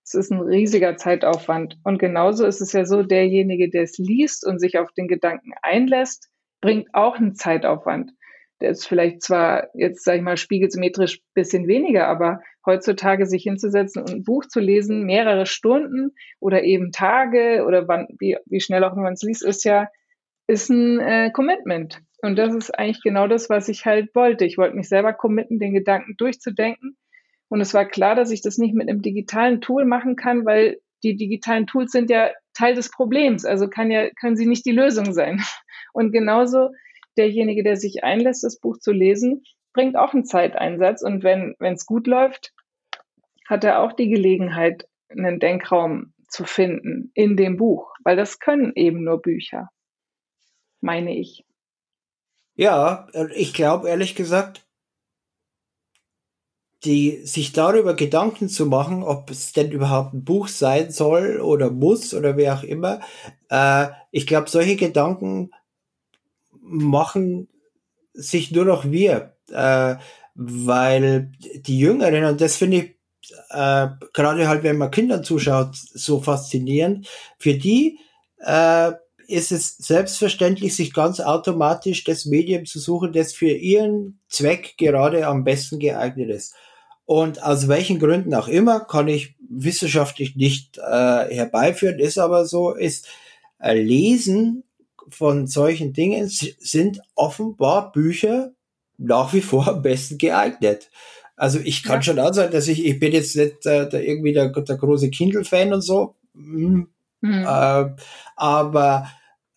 es ist ein riesiger Zeitaufwand. Und genauso ist es ja so, derjenige, der es liest und sich auf den Gedanken einlässt, bringt auch einen Zeitaufwand. Der ist vielleicht zwar jetzt, sage ich mal, spiegelsymmetrisch bisschen weniger, aber heutzutage sich hinzusetzen und ein Buch zu lesen, mehrere Stunden oder eben Tage oder wann, wie, wie schnell auch immer man es liest, ist ja, ist ein äh, Commitment. Und das ist eigentlich genau das, was ich halt wollte. Ich wollte mich selber committen, den Gedanken durchzudenken. Und es war klar, dass ich das nicht mit einem digitalen Tool machen kann, weil die digitalen Tools sind ja Teil des Problems. Also kann ja, können sie nicht die Lösung sein. Und genauso derjenige, der sich einlässt, das Buch zu lesen, bringt auch einen Zeiteinsatz. Und wenn es gut läuft, hat er auch die Gelegenheit, einen Denkraum zu finden in dem Buch, weil das können eben nur Bücher, meine ich. Ja, ich glaube ehrlich gesagt, die, sich darüber Gedanken zu machen, ob es denn überhaupt ein Buch sein soll oder muss oder wer auch immer, äh, ich glaube, solche Gedanken machen sich nur noch wir, äh, weil die Jüngeren, und das finde ich äh, gerade halt, wenn man Kindern zuschaut, so faszinierend, für die äh, ist es selbstverständlich, sich ganz automatisch das Medium zu suchen, das für ihren Zweck gerade am besten geeignet ist. Und aus welchen Gründen auch immer, kann ich wissenschaftlich nicht äh, herbeiführen, ist aber so, ist äh, Lesen von solchen Dingen sind offenbar Bücher nach wie vor am besten geeignet. Also ich kann ja. schon auch sagen, dass ich, ich bin jetzt nicht äh, der, irgendwie der, der große Kindle-Fan und so, hm. Mhm. Äh, aber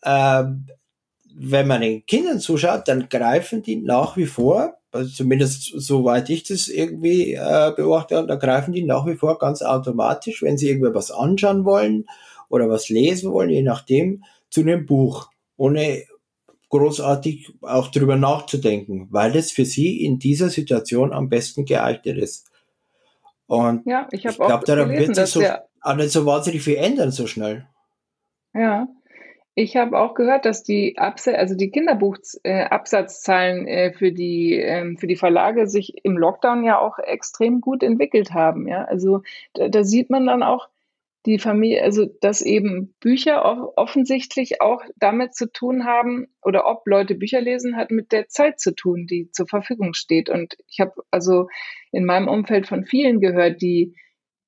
äh, wenn man den Kindern zuschaut, dann greifen die nach wie vor, also zumindest soweit ich das irgendwie äh, beobachte, da greifen die nach wie vor ganz automatisch, wenn sie irgendwie was anschauen wollen oder was lesen wollen, je nachdem, zu einem Buch, ohne großartig auch drüber nachzudenken, weil es für sie in dieser Situation am besten geeignet ist. Und ja, ich, ich glaube, daran wird sich so, auch nicht so wahnsinnig viel ändern so schnell. Ja, ich habe auch gehört, dass die Abs also die Kinderbuchabsatzzahlen äh, äh, für die ähm, für die Verlage sich im Lockdown ja auch extrem gut entwickelt haben. Ja, also da, da sieht man dann auch die Familie, also dass eben Bücher offensichtlich auch damit zu tun haben oder ob Leute Bücher lesen, hat mit der Zeit zu tun, die zur Verfügung steht. Und ich habe also in meinem Umfeld von vielen gehört, die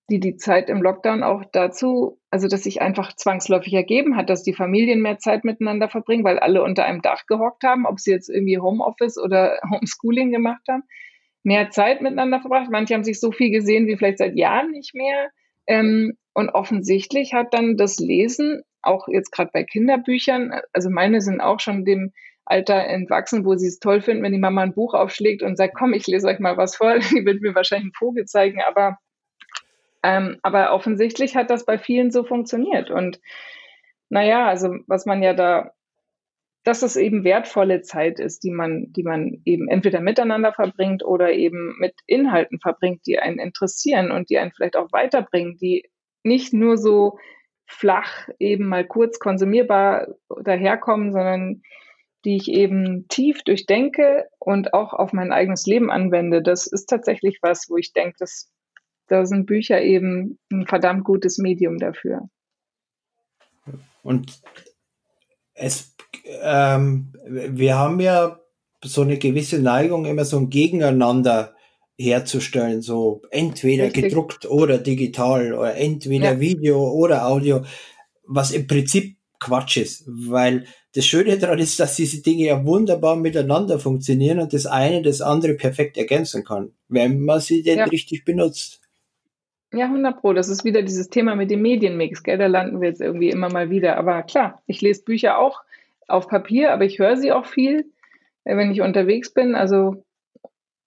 die die Zeit im Lockdown auch dazu, also dass sich einfach zwangsläufig ergeben hat, dass die Familien mehr Zeit miteinander verbringen, weil alle unter einem Dach gehockt haben, ob sie jetzt irgendwie Homeoffice oder Homeschooling gemacht haben, mehr Zeit miteinander verbracht. Manche haben sich so viel gesehen wie vielleicht seit Jahren nicht mehr. Ähm, und offensichtlich hat dann das Lesen, auch jetzt gerade bei Kinderbüchern, also meine sind auch schon dem Alter entwachsen, wo sie es toll finden, wenn die Mama ein Buch aufschlägt und sagt, komm, ich lese euch mal was vor, die wird mir wahrscheinlich einen Vogel zeigen, aber ähm, aber offensichtlich hat das bei vielen so funktioniert. Und naja, also was man ja da, dass es eben wertvolle Zeit ist, die man, die man eben entweder miteinander verbringt oder eben mit Inhalten verbringt, die einen interessieren und die einen vielleicht auch weiterbringen, die nicht nur so flach eben mal kurz konsumierbar daherkommen, sondern die ich eben tief durchdenke und auch auf mein eigenes Leben anwende. Das ist tatsächlich was, wo ich denke, das da sind Bücher eben ein verdammt gutes Medium dafür. Und es, ähm, wir haben ja so eine gewisse Neigung, immer so ein Gegeneinander herzustellen, so entweder Richtig. gedruckt oder digital oder entweder ja. Video oder Audio, was im Prinzip Quatsch ist, weil das Schöne daran ist, dass diese Dinge ja wunderbar miteinander funktionieren und das eine das andere perfekt ergänzen kann, wenn man sie denn ja. richtig benutzt. Ja, 100 Pro. Das ist wieder dieses Thema mit dem Medienmix, gell? Da landen wir jetzt irgendwie immer mal wieder. Aber klar, ich lese Bücher auch auf Papier, aber ich höre sie auch viel, äh, wenn ich unterwegs bin. Also,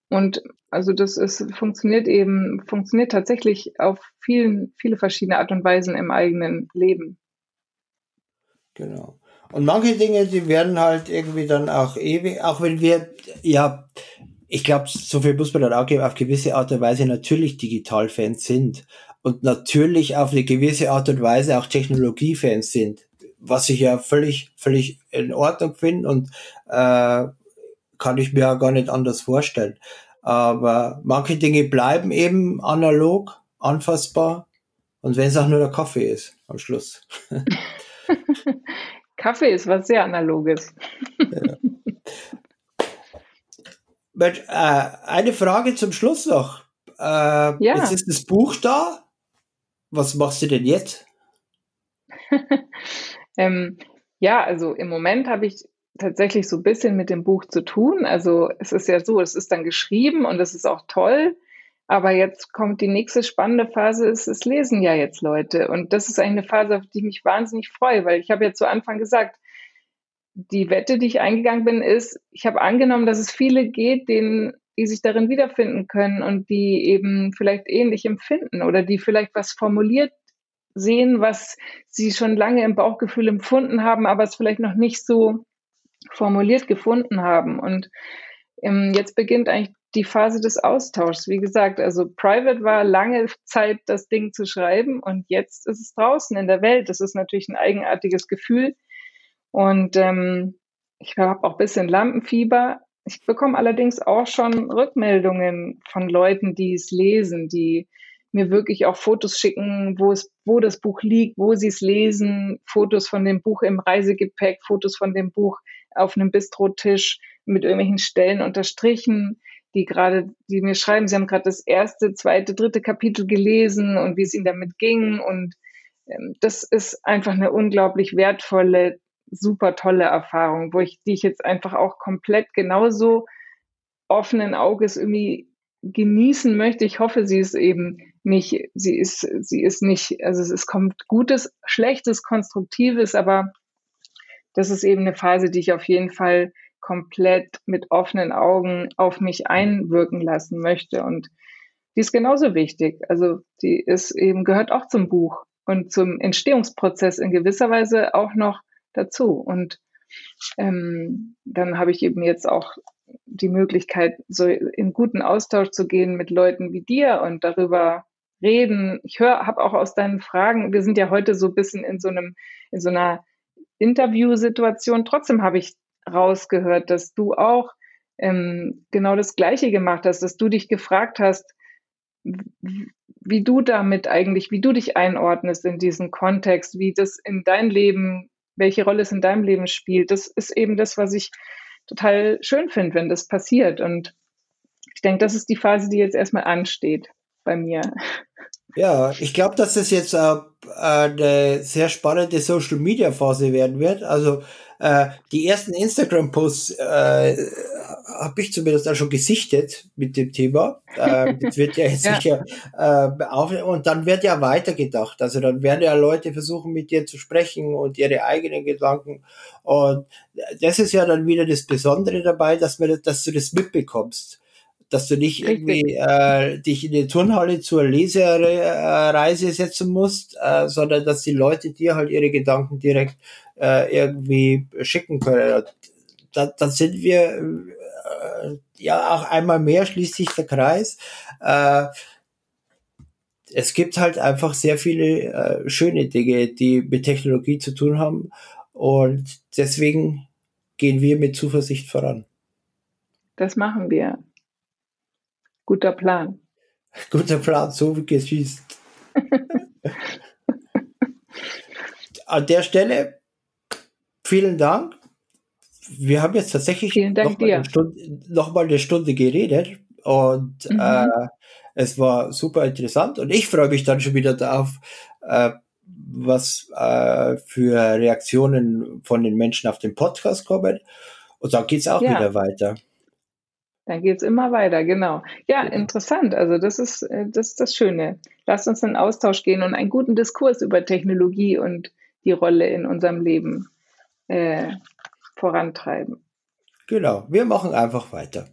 und also das ist, funktioniert eben, funktioniert tatsächlich auf vielen, viele verschiedene Art und Weisen im eigenen Leben. Genau. Und manche Dinge, die werden halt irgendwie dann auch ewig, auch wenn wir, ja, ich glaube, so viel muss man dann auch geben, auf gewisse Art und Weise natürlich Digital-Fans sind und natürlich auf eine gewisse Art und Weise auch Technologie-Fans sind, was ich ja völlig, völlig in Ordnung finde und äh, kann ich mir ja gar nicht anders vorstellen. Aber manche Dinge bleiben eben analog, anfassbar und wenn es auch nur der Kaffee ist am Schluss. Kaffee ist was sehr Analoges. ja. Äh, eine Frage zum Schluss noch. Äh, ja. Jetzt ist das Buch da. Was machst du denn jetzt? ähm, ja, also im Moment habe ich tatsächlich so ein bisschen mit dem Buch zu tun. Also es ist ja so, es ist dann geschrieben und es ist auch toll. Aber jetzt kommt die nächste spannende Phase, ist, es lesen ja jetzt Leute. Und das ist eine Phase, auf die ich mich wahnsinnig freue, weil ich habe ja zu Anfang gesagt, die Wette, die ich eingegangen bin, ist, ich habe angenommen, dass es viele geht, denen, die sich darin wiederfinden können und die eben vielleicht ähnlich empfinden oder die vielleicht was formuliert sehen, was sie schon lange im Bauchgefühl empfunden haben, aber es vielleicht noch nicht so formuliert gefunden haben. Und ähm, jetzt beginnt eigentlich die Phase des Austauschs. Wie gesagt, also Private war lange Zeit, das Ding zu schreiben und jetzt ist es draußen in der Welt. Das ist natürlich ein eigenartiges Gefühl und ähm, ich habe auch ein bisschen Lampenfieber, ich bekomme allerdings auch schon Rückmeldungen von Leuten, die es lesen, die mir wirklich auch Fotos schicken, wo es, wo das Buch liegt, wo sie es lesen, Fotos von dem Buch im Reisegepäck, Fotos von dem Buch auf einem Bistrotisch mit irgendwelchen Stellen unterstrichen, die gerade, die mir schreiben, sie haben gerade das erste, zweite, dritte Kapitel gelesen und wie es ihnen damit ging. Und ähm, das ist einfach eine unglaublich wertvolle, super tolle Erfahrung, wo ich, die ich jetzt einfach auch komplett genauso offenen Auges irgendwie genießen möchte. Ich hoffe, sie ist eben nicht, sie ist, sie ist nicht, also es kommt Gutes, Schlechtes, Konstruktives, aber das ist eben eine Phase, die ich auf jeden Fall komplett mit offenen Augen auf mich einwirken lassen möchte. Und die ist genauso wichtig. Also die ist eben, gehört auch zum Buch und zum Entstehungsprozess in gewisser Weise auch noch dazu. Und ähm, dann habe ich eben jetzt auch die Möglichkeit, so in guten Austausch zu gehen mit Leuten wie dir und darüber reden. Ich höre, habe auch aus deinen Fragen, wir sind ja heute so ein bisschen in so einem, in so einer Interviewsituation. Trotzdem habe ich rausgehört, dass du auch ähm, genau das Gleiche gemacht hast, dass du dich gefragt hast, wie du damit eigentlich, wie du dich einordnest in diesen Kontext, wie das in dein Leben, welche Rolle es in deinem Leben spielt. Das ist eben das, was ich total schön finde, wenn das passiert. Und ich denke, das ist die Phase, die jetzt erstmal ansteht bei mir. Ja, ich glaube, dass das jetzt äh, eine sehr spannende Social Media Phase werden wird. Also äh, die ersten Instagram-Posts äh, habe ich zumindest auch schon gesichtet mit dem Thema. Äh, das wird ja jetzt ja. sicher äh, auf, und dann wird ja weitergedacht. Also dann werden ja Leute versuchen, mit dir zu sprechen und ihre eigenen Gedanken. Und das ist ja dann wieder das Besondere dabei, dass, man, dass du das mitbekommst dass du nicht irgendwie äh, dich in die Turnhalle zur Lesereise setzen musst, äh, sondern dass die Leute dir halt ihre Gedanken direkt äh, irgendwie schicken können. Da, dann sind wir äh, ja auch einmal mehr schließt sich der Kreis. Äh, es gibt halt einfach sehr viele äh, schöne Dinge, die mit Technologie zu tun haben und deswegen gehen wir mit Zuversicht voran. Das machen wir. Guter Plan. Guter Plan, so wie geschießt. An der Stelle vielen Dank. Wir haben jetzt tatsächlich noch mal, eine Stunde, noch mal eine Stunde geredet und mhm. äh, es war super interessant und ich freue mich dann schon wieder darauf, äh, was äh, für Reaktionen von den Menschen auf den Podcast kommen. Und dann geht es auch ja. wieder weiter. Dann geht es immer weiter, genau. Ja, interessant. Also das ist, äh, das ist das Schöne. Lasst uns in Austausch gehen und einen guten Diskurs über Technologie und die Rolle in unserem Leben äh, vorantreiben. Genau, wir machen einfach weiter.